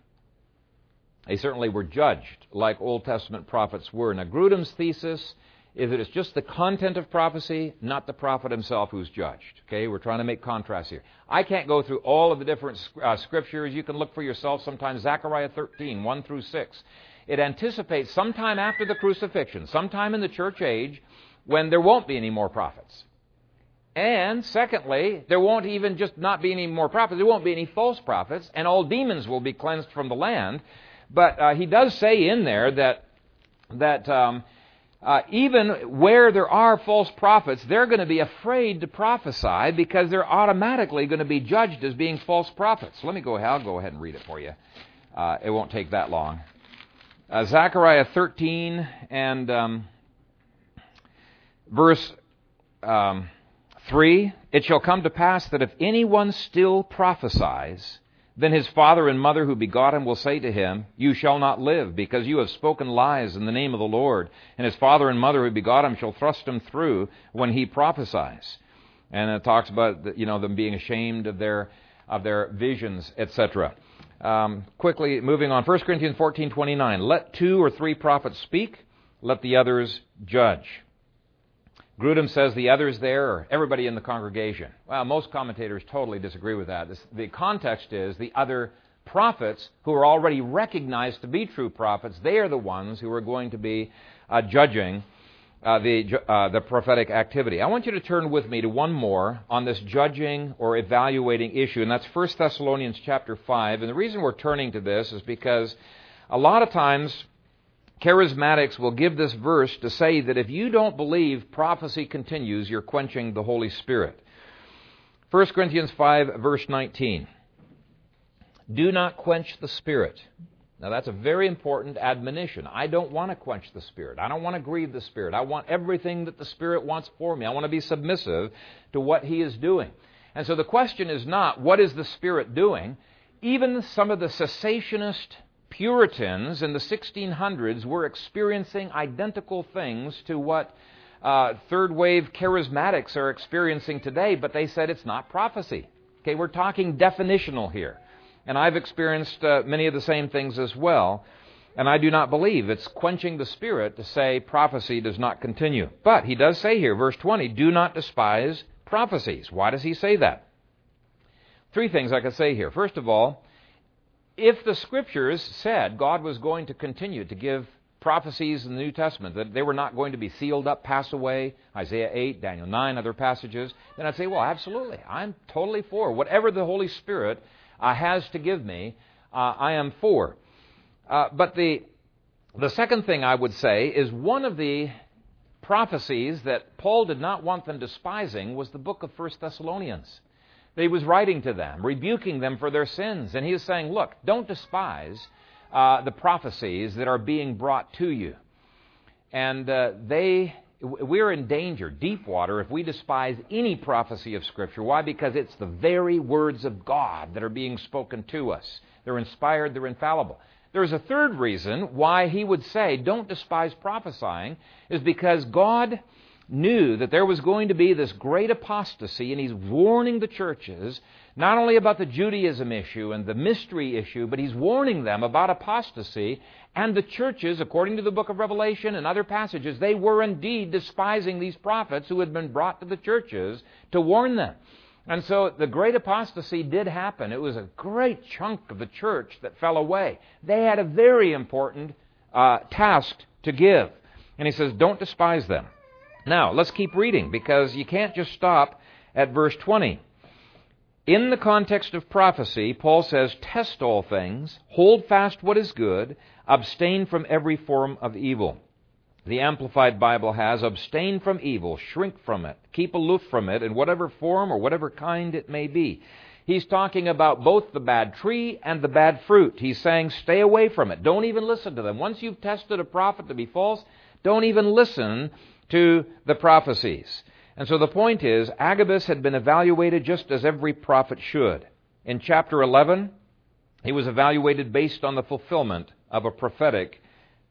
They certainly were judged like Old Testament prophets were. Now, Grudem's thesis is that it's just the content of prophecy, not the prophet himself who's judged. Okay, we're trying to make contrast here. I can't go through all of the different uh, scriptures. You can look for yourself sometimes. Zechariah 13, 1 through 6. It anticipates sometime after the crucifixion, sometime in the church age, when there won't be any more prophets. And secondly, there won't even just not be any more prophets, there won't be any false prophets, and all demons will be cleansed from the land. But uh, he does say in there that that um, uh, even where there are false prophets, they're going to be afraid to prophesy because they're automatically going to be judged as being false prophets. Let me go ahead. I'll go ahead and read it for you. Uh, it won't take that long. Uh, Zechariah 13 and um, verse um, 3 It shall come to pass that if anyone still prophesies, then his father and mother who begot him will say to him, You shall not live, because you have spoken lies in the name of the Lord. And his father and mother who begot him shall thrust him through when he prophesies. And it talks about you know them being ashamed of their of their visions, etc. Um, quickly moving on, 1 Corinthians 14:29. Let two or three prophets speak, let the others judge. Grudem says the others there are everybody in the congregation. Well, most commentators totally disagree with that. This, the context is the other prophets who are already recognized to be true prophets. They are the ones who are going to be uh, judging uh, the, uh, the prophetic activity. I want you to turn with me to one more on this judging or evaluating issue, and that's 1 Thessalonians chapter 5. And the reason we're turning to this is because a lot of times Charismatics will give this verse to say that if you don't believe prophecy continues, you're quenching the Holy Spirit. 1 Corinthians 5, verse 19. Do not quench the Spirit. Now, that's a very important admonition. I don't want to quench the Spirit. I don't want to grieve the Spirit. I want everything that the Spirit wants for me. I want to be submissive to what He is doing. And so the question is not, what is the Spirit doing? Even some of the cessationist Puritans in the 1600s were experiencing identical things to what uh, third wave charismatics are experiencing today, but they said it's not prophecy. Okay, we're talking definitional here. And I've experienced uh, many of the same things as well. And I do not believe it's quenching the spirit to say prophecy does not continue. But he does say here, verse 20, do not despise prophecies. Why does he say that? Three things I could say here. First of all, if the scriptures said God was going to continue to give prophecies in the New Testament, that they were not going to be sealed up, pass away, Isaiah 8, Daniel 9, other passages, then I'd say, well, absolutely. I'm totally for. Whatever the Holy Spirit uh, has to give me, uh, I am for. Uh, but the, the second thing I would say is one of the prophecies that Paul did not want them despising was the book of 1 Thessalonians he was writing to them, rebuking them for their sins. And he was saying, Look, don't despise uh, the prophecies that are being brought to you. And uh, they, we're in danger, deep water, if we despise any prophecy of Scripture. Why? Because it's the very words of God that are being spoken to us. They're inspired, they're infallible. There's a third reason why he would say, don't despise prophesying, is because God knew that there was going to be this great apostasy, and he's warning the churches not only about the Judaism issue and the mystery issue, but he's warning them about apostasy. And the churches, according to the book of Revelation and other passages, they were indeed despising these prophets who had been brought to the churches to warn them. And so the great apostasy did happen. It was a great chunk of the church that fell away. They had a very important uh, task to give. And he says, don't despise them. Now, let's keep reading because you can't just stop at verse 20. In the context of prophecy, Paul says, Test all things, hold fast what is good, abstain from every form of evil. The Amplified Bible has, Abstain from evil, shrink from it, keep aloof from it in whatever form or whatever kind it may be. He's talking about both the bad tree and the bad fruit. He's saying, Stay away from it. Don't even listen to them. Once you've tested a prophet to be false, don't even listen to the prophecies. And so the point is, Agabus had been evaluated just as every prophet should. In chapter 11, he was evaluated based on the fulfillment of a prophetic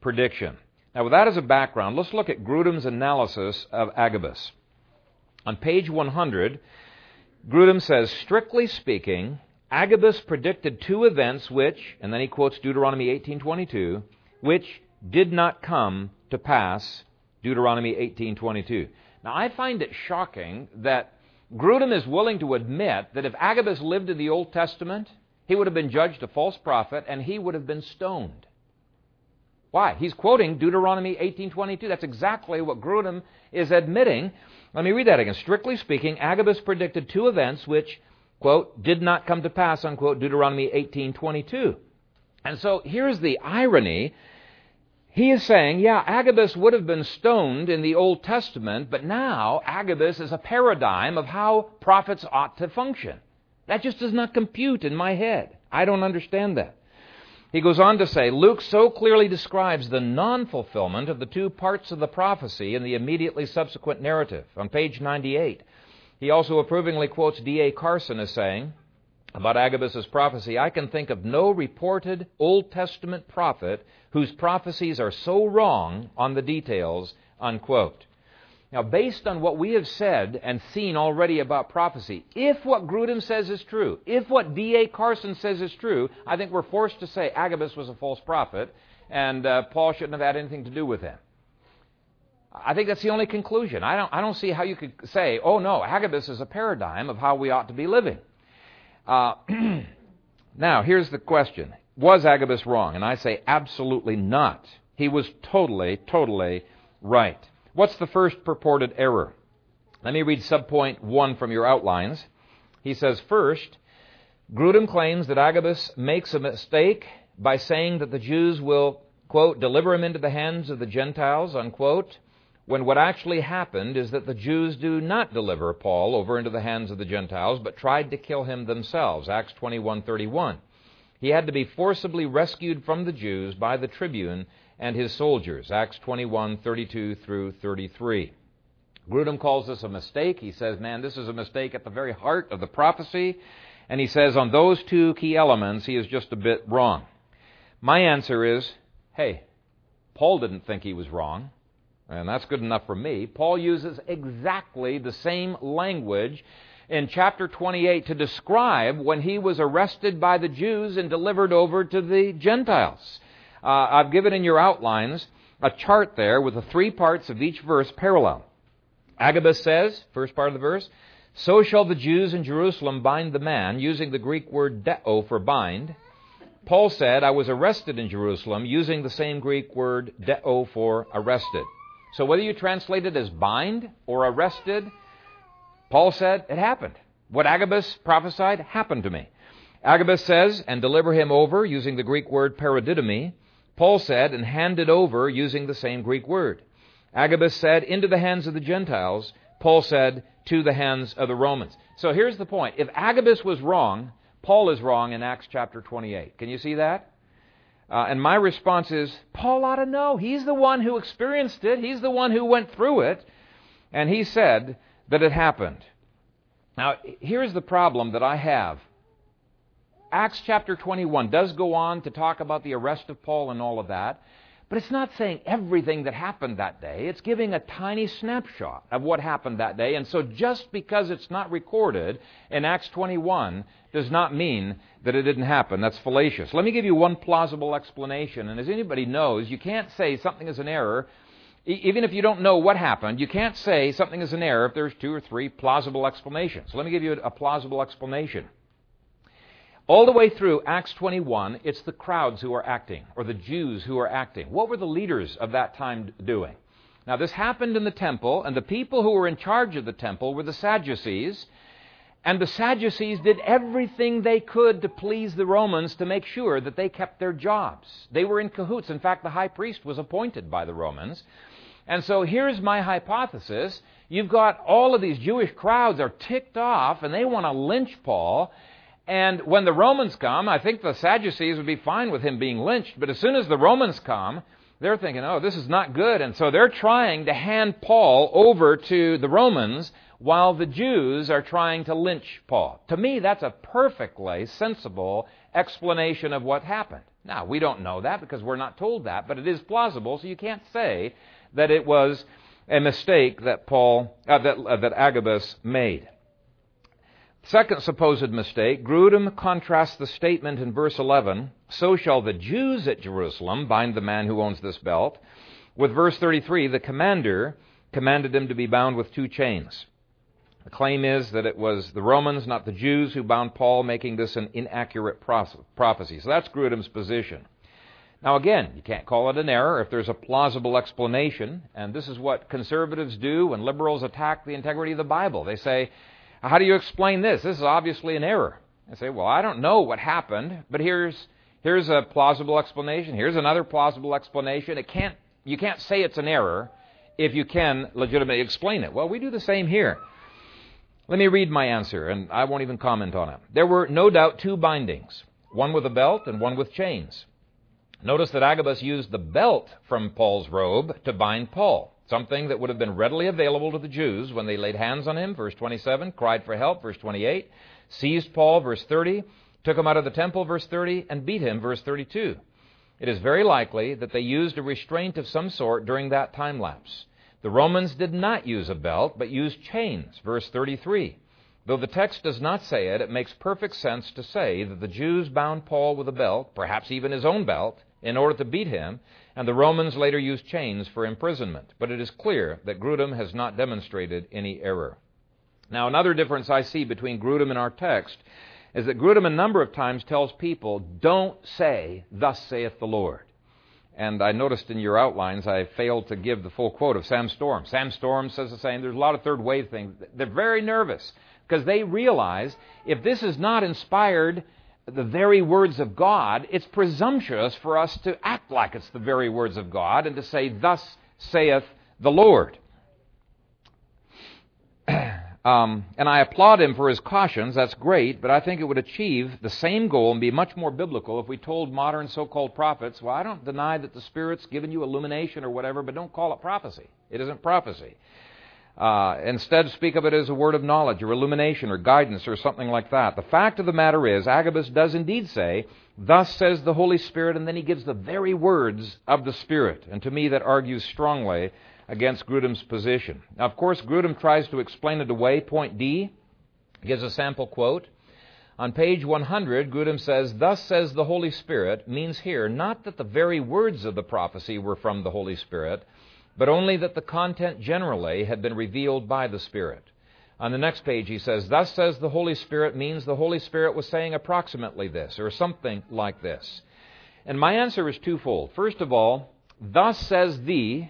prediction. Now, with that as a background, let's look at Grudem's analysis of Agabus. On page 100, Grudem says, strictly speaking, Agabus predicted two events which, and then he quotes Deuteronomy 18:22, which did not come to pass. Deuteronomy 18:22. Now I find it shocking that Grudem is willing to admit that if Agabus lived in the Old Testament, he would have been judged a false prophet and he would have been stoned. Why? He's quoting Deuteronomy 18:22. That's exactly what Grudem is admitting. Let me read that again. Strictly speaking, Agabus predicted two events which, quote, did not come to pass, unquote, Deuteronomy 18:22. And so here's the irony. He is saying, yeah, Agabus would have been stoned in the Old Testament, but now Agabus is a paradigm of how prophets ought to function. That just does not compute in my head. I don't understand that. He goes on to say Luke so clearly describes the non fulfillment of the two parts of the prophecy in the immediately subsequent narrative. On page 98, he also approvingly quotes D.A. Carson as saying about Agabus' prophecy I can think of no reported Old Testament prophet whose prophecies are so wrong on the details, unquote. Now, based on what we have said and seen already about prophecy, if what Grudem says is true, if what D.A. Carson says is true, I think we're forced to say Agabus was a false prophet and uh, Paul shouldn't have had anything to do with him. I think that's the only conclusion. I don't, I don't see how you could say, oh no, Agabus is a paradigm of how we ought to be living. Uh, [clears throat] now, here's the question Was Agabus wrong? And I say absolutely not. He was totally, totally right. What's the first purported error? Let me read subpoint 1 from your outlines. He says, First, Grudem claims that Agabus makes a mistake by saying that the Jews will, quote, deliver him into the hands of the Gentiles, unquote, when what actually happened is that the Jews do not deliver Paul over into the hands of the Gentiles, but tried to kill him themselves. Acts 21:31. He had to be forcibly rescued from the Jews by the tribune and his soldiers. Acts 21:32 through 33. Grudem calls this a mistake. He says, man, this is a mistake at the very heart of the prophecy. And he says, on those two key elements, he is just a bit wrong. My answer is, hey, Paul didn't think he was wrong. And that's good enough for me. Paul uses exactly the same language in chapter 28 to describe when he was arrested by the Jews and delivered over to the Gentiles. Uh, I've given in your outlines a chart there with the three parts of each verse parallel. Agabus says, first part of the verse, So shall the Jews in Jerusalem bind the man, using the Greek word deo for bind. Paul said, I was arrested in Jerusalem, using the same Greek word deo for arrested. So whether you translate it as bind or arrested, Paul said, it happened. What Agabus prophesied happened to me. Agabus says, and deliver him over, using the Greek word paradidomi. Paul said, and handed over, using the same Greek word. Agabus said, into the hands of the Gentiles. Paul said, to the hands of the Romans. So here's the point. If Agabus was wrong, Paul is wrong in Acts chapter 28. Can you see that? Uh, and my response is, Paul ought to know. He's the one who experienced it. He's the one who went through it. And he said that it happened. Now, here's the problem that I have Acts chapter 21 does go on to talk about the arrest of Paul and all of that, but it's not saying everything that happened that day. It's giving a tiny snapshot of what happened that day. And so just because it's not recorded in Acts 21 does not mean that it didn't happen. That's fallacious. Let me give you one plausible explanation. And as anybody knows, you can't say something is an error even if you don't know what happened, you can't say something is an error if there's two or three plausible explanations. So Let me give you a plausible explanation. All the way through Acts 21, it's the crowds who are acting, or the Jews who are acting. What were the leaders of that time doing? Now, this happened in the temple, and the people who were in charge of the temple were the Sadducees. And the Sadducees did everything they could to please the Romans to make sure that they kept their jobs. They were in cahoots. In fact, the high priest was appointed by the Romans. And so here's my hypothesis. You've got all of these Jewish crowds are ticked off and they want to lynch Paul. And when the Romans come, I think the Sadducees would be fine with him being lynched, but as soon as the Romans come, they're thinking, oh, this is not good. And so they're trying to hand Paul over to the Romans while the Jews are trying to lynch Paul. To me, that's a perfectly sensible explanation of what happened. Now, we don't know that because we're not told that, but it is plausible, so you can't say that it was a mistake that Paul, uh, that, uh, that Agabus made. Second supposed mistake, Grudem contrasts the statement in verse 11, so shall the Jews at Jerusalem bind the man who owns this belt, with verse 33, the commander commanded him to be bound with two chains. The claim is that it was the Romans, not the Jews, who bound Paul, making this an inaccurate prophecy. So that's Grudem's position. Now, again, you can't call it an error if there's a plausible explanation, and this is what conservatives do when liberals attack the integrity of the Bible. They say, How do you explain this? This is obviously an error. I say, Well, I don't know what happened, but here's, here's a plausible explanation. Here's another plausible explanation. It can't, you can't say it's an error if you can legitimately explain it. Well, we do the same here. Let me read my answer, and I won't even comment on it. There were no doubt two bindings, one with a belt and one with chains. Notice that Agabus used the belt from Paul's robe to bind Paul, something that would have been readily available to the Jews when they laid hands on him, verse 27, cried for help, verse 28, seized Paul, verse 30, took him out of the temple, verse 30, and beat him, verse 32. It is very likely that they used a restraint of some sort during that time lapse. The Romans did not use a belt, but used chains, verse 33. Though the text does not say it, it makes perfect sense to say that the Jews bound Paul with a belt, perhaps even his own belt, in order to beat him, and the Romans later used chains for imprisonment. But it is clear that Grudem has not demonstrated any error. Now, another difference I see between Grudem and our text is that Grudem a number of times tells people, don't say, Thus saith the Lord. And I noticed in your outlines I failed to give the full quote of Sam Storm. Sam Storm says the same. There's a lot of third wave things. They're very nervous because they realize if this is not inspired the very words of God, it's presumptuous for us to act like it's the very words of God and to say, Thus saith the Lord. Um, and I applaud him for his cautions. That's great, but I think it would achieve the same goal and be much more biblical if we told modern so called prophets, well, I don't deny that the Spirit's given you illumination or whatever, but don't call it prophecy. It isn't prophecy. Uh, instead, speak of it as a word of knowledge or illumination or guidance or something like that. The fact of the matter is, Agabus does indeed say, Thus says the Holy Spirit, and then he gives the very words of the Spirit. And to me, that argues strongly against Grudem's position. Now, of course, Grudem tries to explain it away. Point D gives a sample quote. On page 100, Grudem says, Thus says the Holy Spirit, means here not that the very words of the prophecy were from the Holy Spirit, but only that the content generally had been revealed by the Spirit. On the next page, he says, Thus says the Holy Spirit means the Holy Spirit was saying approximately this, or something like this. And my answer is twofold. First of all, Thus says the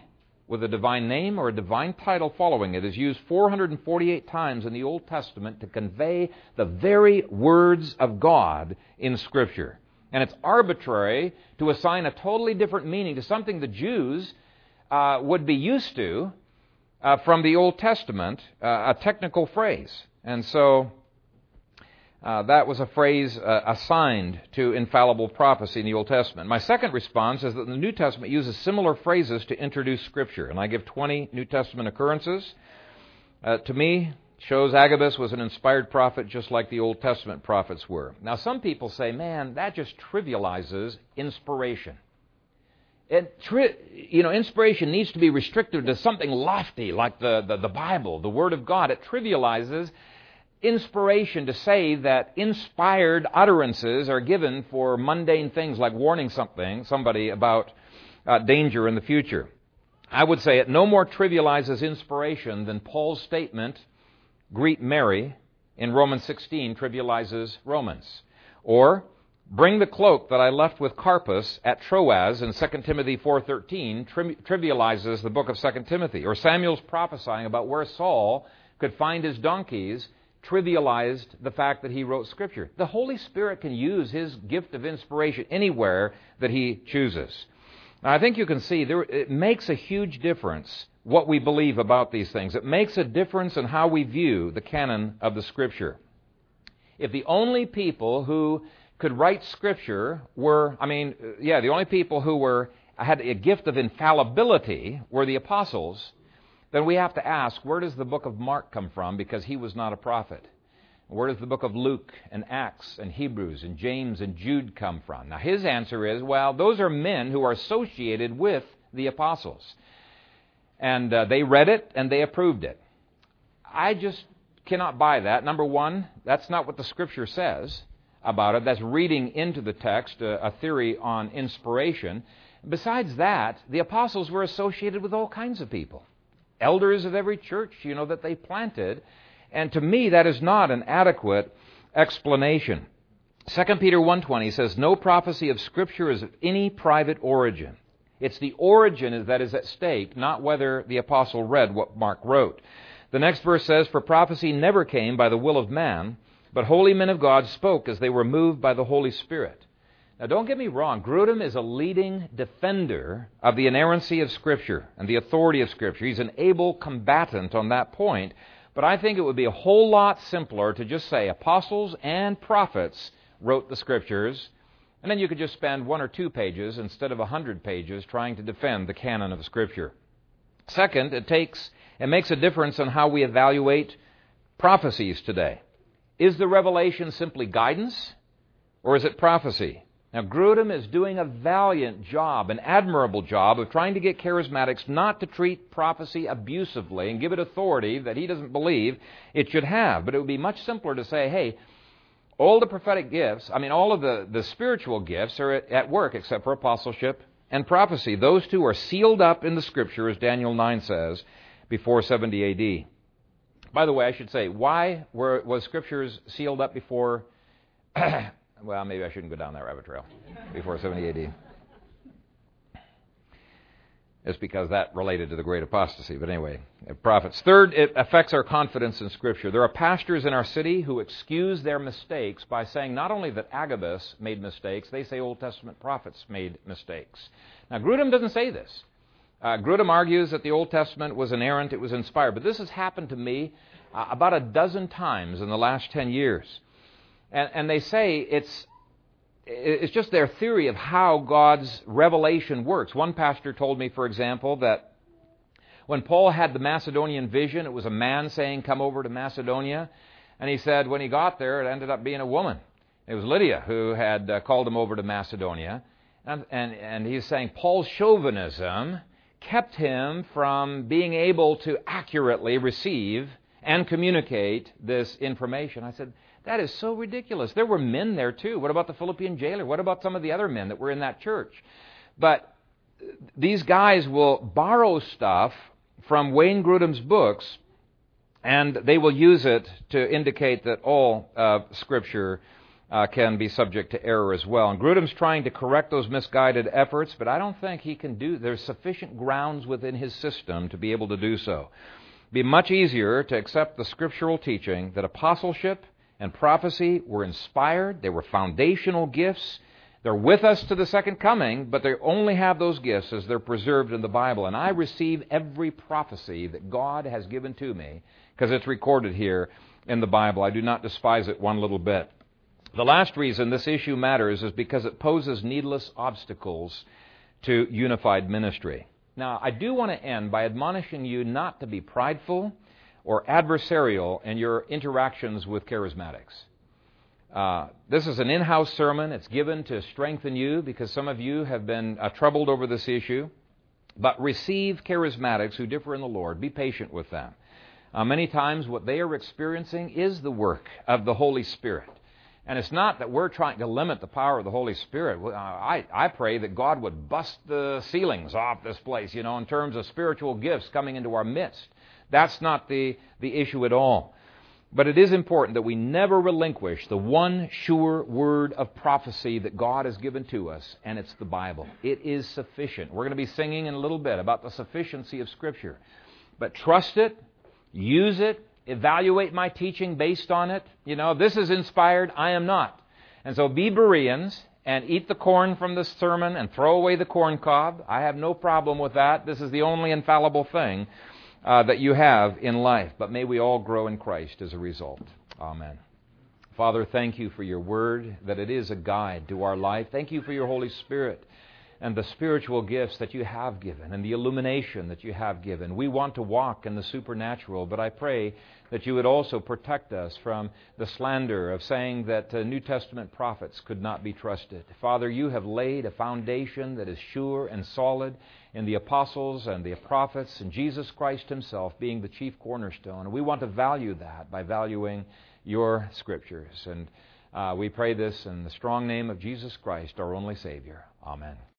with a divine name or a divine title following it is used 448 times in the Old Testament to convey the very words of God in Scripture. And it's arbitrary to assign a totally different meaning to something the Jews uh, would be used to uh, from the Old Testament, uh, a technical phrase. And so uh, that was a phrase uh, assigned to infallible prophecy in the Old Testament. My second response is that the New Testament uses similar phrases to introduce Scripture, and I give 20 New Testament occurrences. Uh, to me, shows Agabus was an inspired prophet just like the Old Testament prophets were. Now, some people say, man, that just trivializes inspiration. It, you know, inspiration needs to be restricted to something lofty like the, the, the Bible, the Word of God. It trivializes inspiration to say that inspired utterances are given for mundane things like warning something, somebody about uh, danger in the future. I would say it no more trivializes inspiration than Paul's statement, greet Mary, in Romans 16 trivializes Romans. Or, bring the cloak that I left with Carpus at Troas in 2 Timothy 4.13 tri- trivializes the book of 2 Timothy. Or Samuel's prophesying about where Saul could find his donkeys trivialized the fact that he wrote Scripture. The Holy Spirit can use his gift of inspiration anywhere that he chooses. Now, I think you can see there, it makes a huge difference what we believe about these things. It makes a difference in how we view the canon of the Scripture. If the only people who could write Scripture were, I mean, yeah, the only people who were had a gift of infallibility were the apostles, then we have to ask where does the book of Mark come from because he was not a prophet? Where does the book of Luke and Acts and Hebrews and James and Jude come from? Now, his answer is well, those are men who are associated with the apostles. And uh, they read it and they approved it. I just cannot buy that. Number one, that's not what the Scripture says about it. That's reading into the text a, a theory on inspiration. Besides that, the apostles were associated with all kinds of people. Elders of every church, you know, that they planted. And to me, that is not an adequate explanation. 2 Peter 1.20 says, No prophecy of Scripture is of any private origin. It's the origin that is at stake, not whether the apostle read what Mark wrote. The next verse says, For prophecy never came by the will of man, but holy men of God spoke as they were moved by the Holy Spirit. Now, don't get me wrong, Grudem is a leading defender of the inerrancy of Scripture and the authority of Scripture. He's an able combatant on that point, but I think it would be a whole lot simpler to just say apostles and prophets wrote the Scriptures, and then you could just spend one or two pages instead of a hundred pages trying to defend the canon of Scripture. Second, it takes it makes a difference on how we evaluate prophecies today. Is the revelation simply guidance, or is it prophecy? Now, Grudem is doing a valiant job, an admirable job, of trying to get charismatics not to treat prophecy abusively and give it authority that he doesn't believe it should have. But it would be much simpler to say, hey, all the prophetic gifts, I mean, all of the, the spiritual gifts are at, at work except for apostleship and prophecy. Those two are sealed up in the Scripture, as Daniel 9 says, before 70 AD. By the way, I should say, why were, was Scriptures sealed up before Well, maybe I shouldn't go down that rabbit trail before 70 AD. It's because that related to the great apostasy. But anyway, prophets. Third, it affects our confidence in Scripture. There are pastors in our city who excuse their mistakes by saying not only that Agabus made mistakes, they say Old Testament prophets made mistakes. Now, Grudem doesn't say this. Uh, Grudem argues that the Old Testament was inerrant, it was inspired. But this has happened to me uh, about a dozen times in the last 10 years. And, and they say it's, it's just their theory of how God's revelation works. One pastor told me, for example, that when Paul had the Macedonian vision, it was a man saying, Come over to Macedonia. And he said when he got there, it ended up being a woman. It was Lydia who had uh, called him over to Macedonia. And, and, and he's saying Paul's chauvinism kept him from being able to accurately receive and communicate this information. I said, that is so ridiculous. There were men there too. What about the Philippian jailer? What about some of the other men that were in that church? But these guys will borrow stuff from Wayne Grudem's books and they will use it to indicate that all uh, Scripture uh, can be subject to error as well. And Grudem's trying to correct those misguided efforts, but I don't think he can do. There's sufficient grounds within his system to be able to do so. It'd be much easier to accept the scriptural teaching that apostleship and prophecy were inspired, they were foundational gifts. They're with us to the second coming, but they only have those gifts as they're preserved in the Bible. And I receive every prophecy that God has given to me because it's recorded here in the Bible. I do not despise it one little bit. The last reason this issue matters is because it poses needless obstacles to unified ministry. Now, I do want to end by admonishing you not to be prideful or adversarial in your interactions with charismatics. Uh, this is an in house sermon. It's given to strengthen you because some of you have been uh, troubled over this issue. But receive charismatics who differ in the Lord. Be patient with them. Uh, many times, what they are experiencing is the work of the Holy Spirit. And it's not that we're trying to limit the power of the Holy Spirit. Uh, I, I pray that God would bust the ceilings off this place, you know, in terms of spiritual gifts coming into our midst. That's not the, the issue at all. But it is important that we never relinquish the one sure word of prophecy that God has given to us, and it's the Bible. It is sufficient. We're going to be singing in a little bit about the sufficiency of Scripture. But trust it, use it, evaluate my teaching based on it. You know, this is inspired, I am not. And so be Bereans and eat the corn from this sermon and throw away the corn cob. I have no problem with that. This is the only infallible thing uh, that you have in life. But may we all grow in Christ as a result. Amen. Father, thank you for your word, that it is a guide to our life. Thank you for your Holy Spirit. and the spiritual gifts that you have given and the illumination that you have given. We want to walk in the supernatural, but I pray that you would also protect us from the slander of saying that uh, New Testament prophets could not be trusted. Father, you have laid a foundation that is sure and solid in the apostles and the prophets and Jesus Christ himself being the chief cornerstone. We want to value that by valuing your scriptures. And uh, we pray this in the strong name of Jesus Christ, our only Savior. Amen.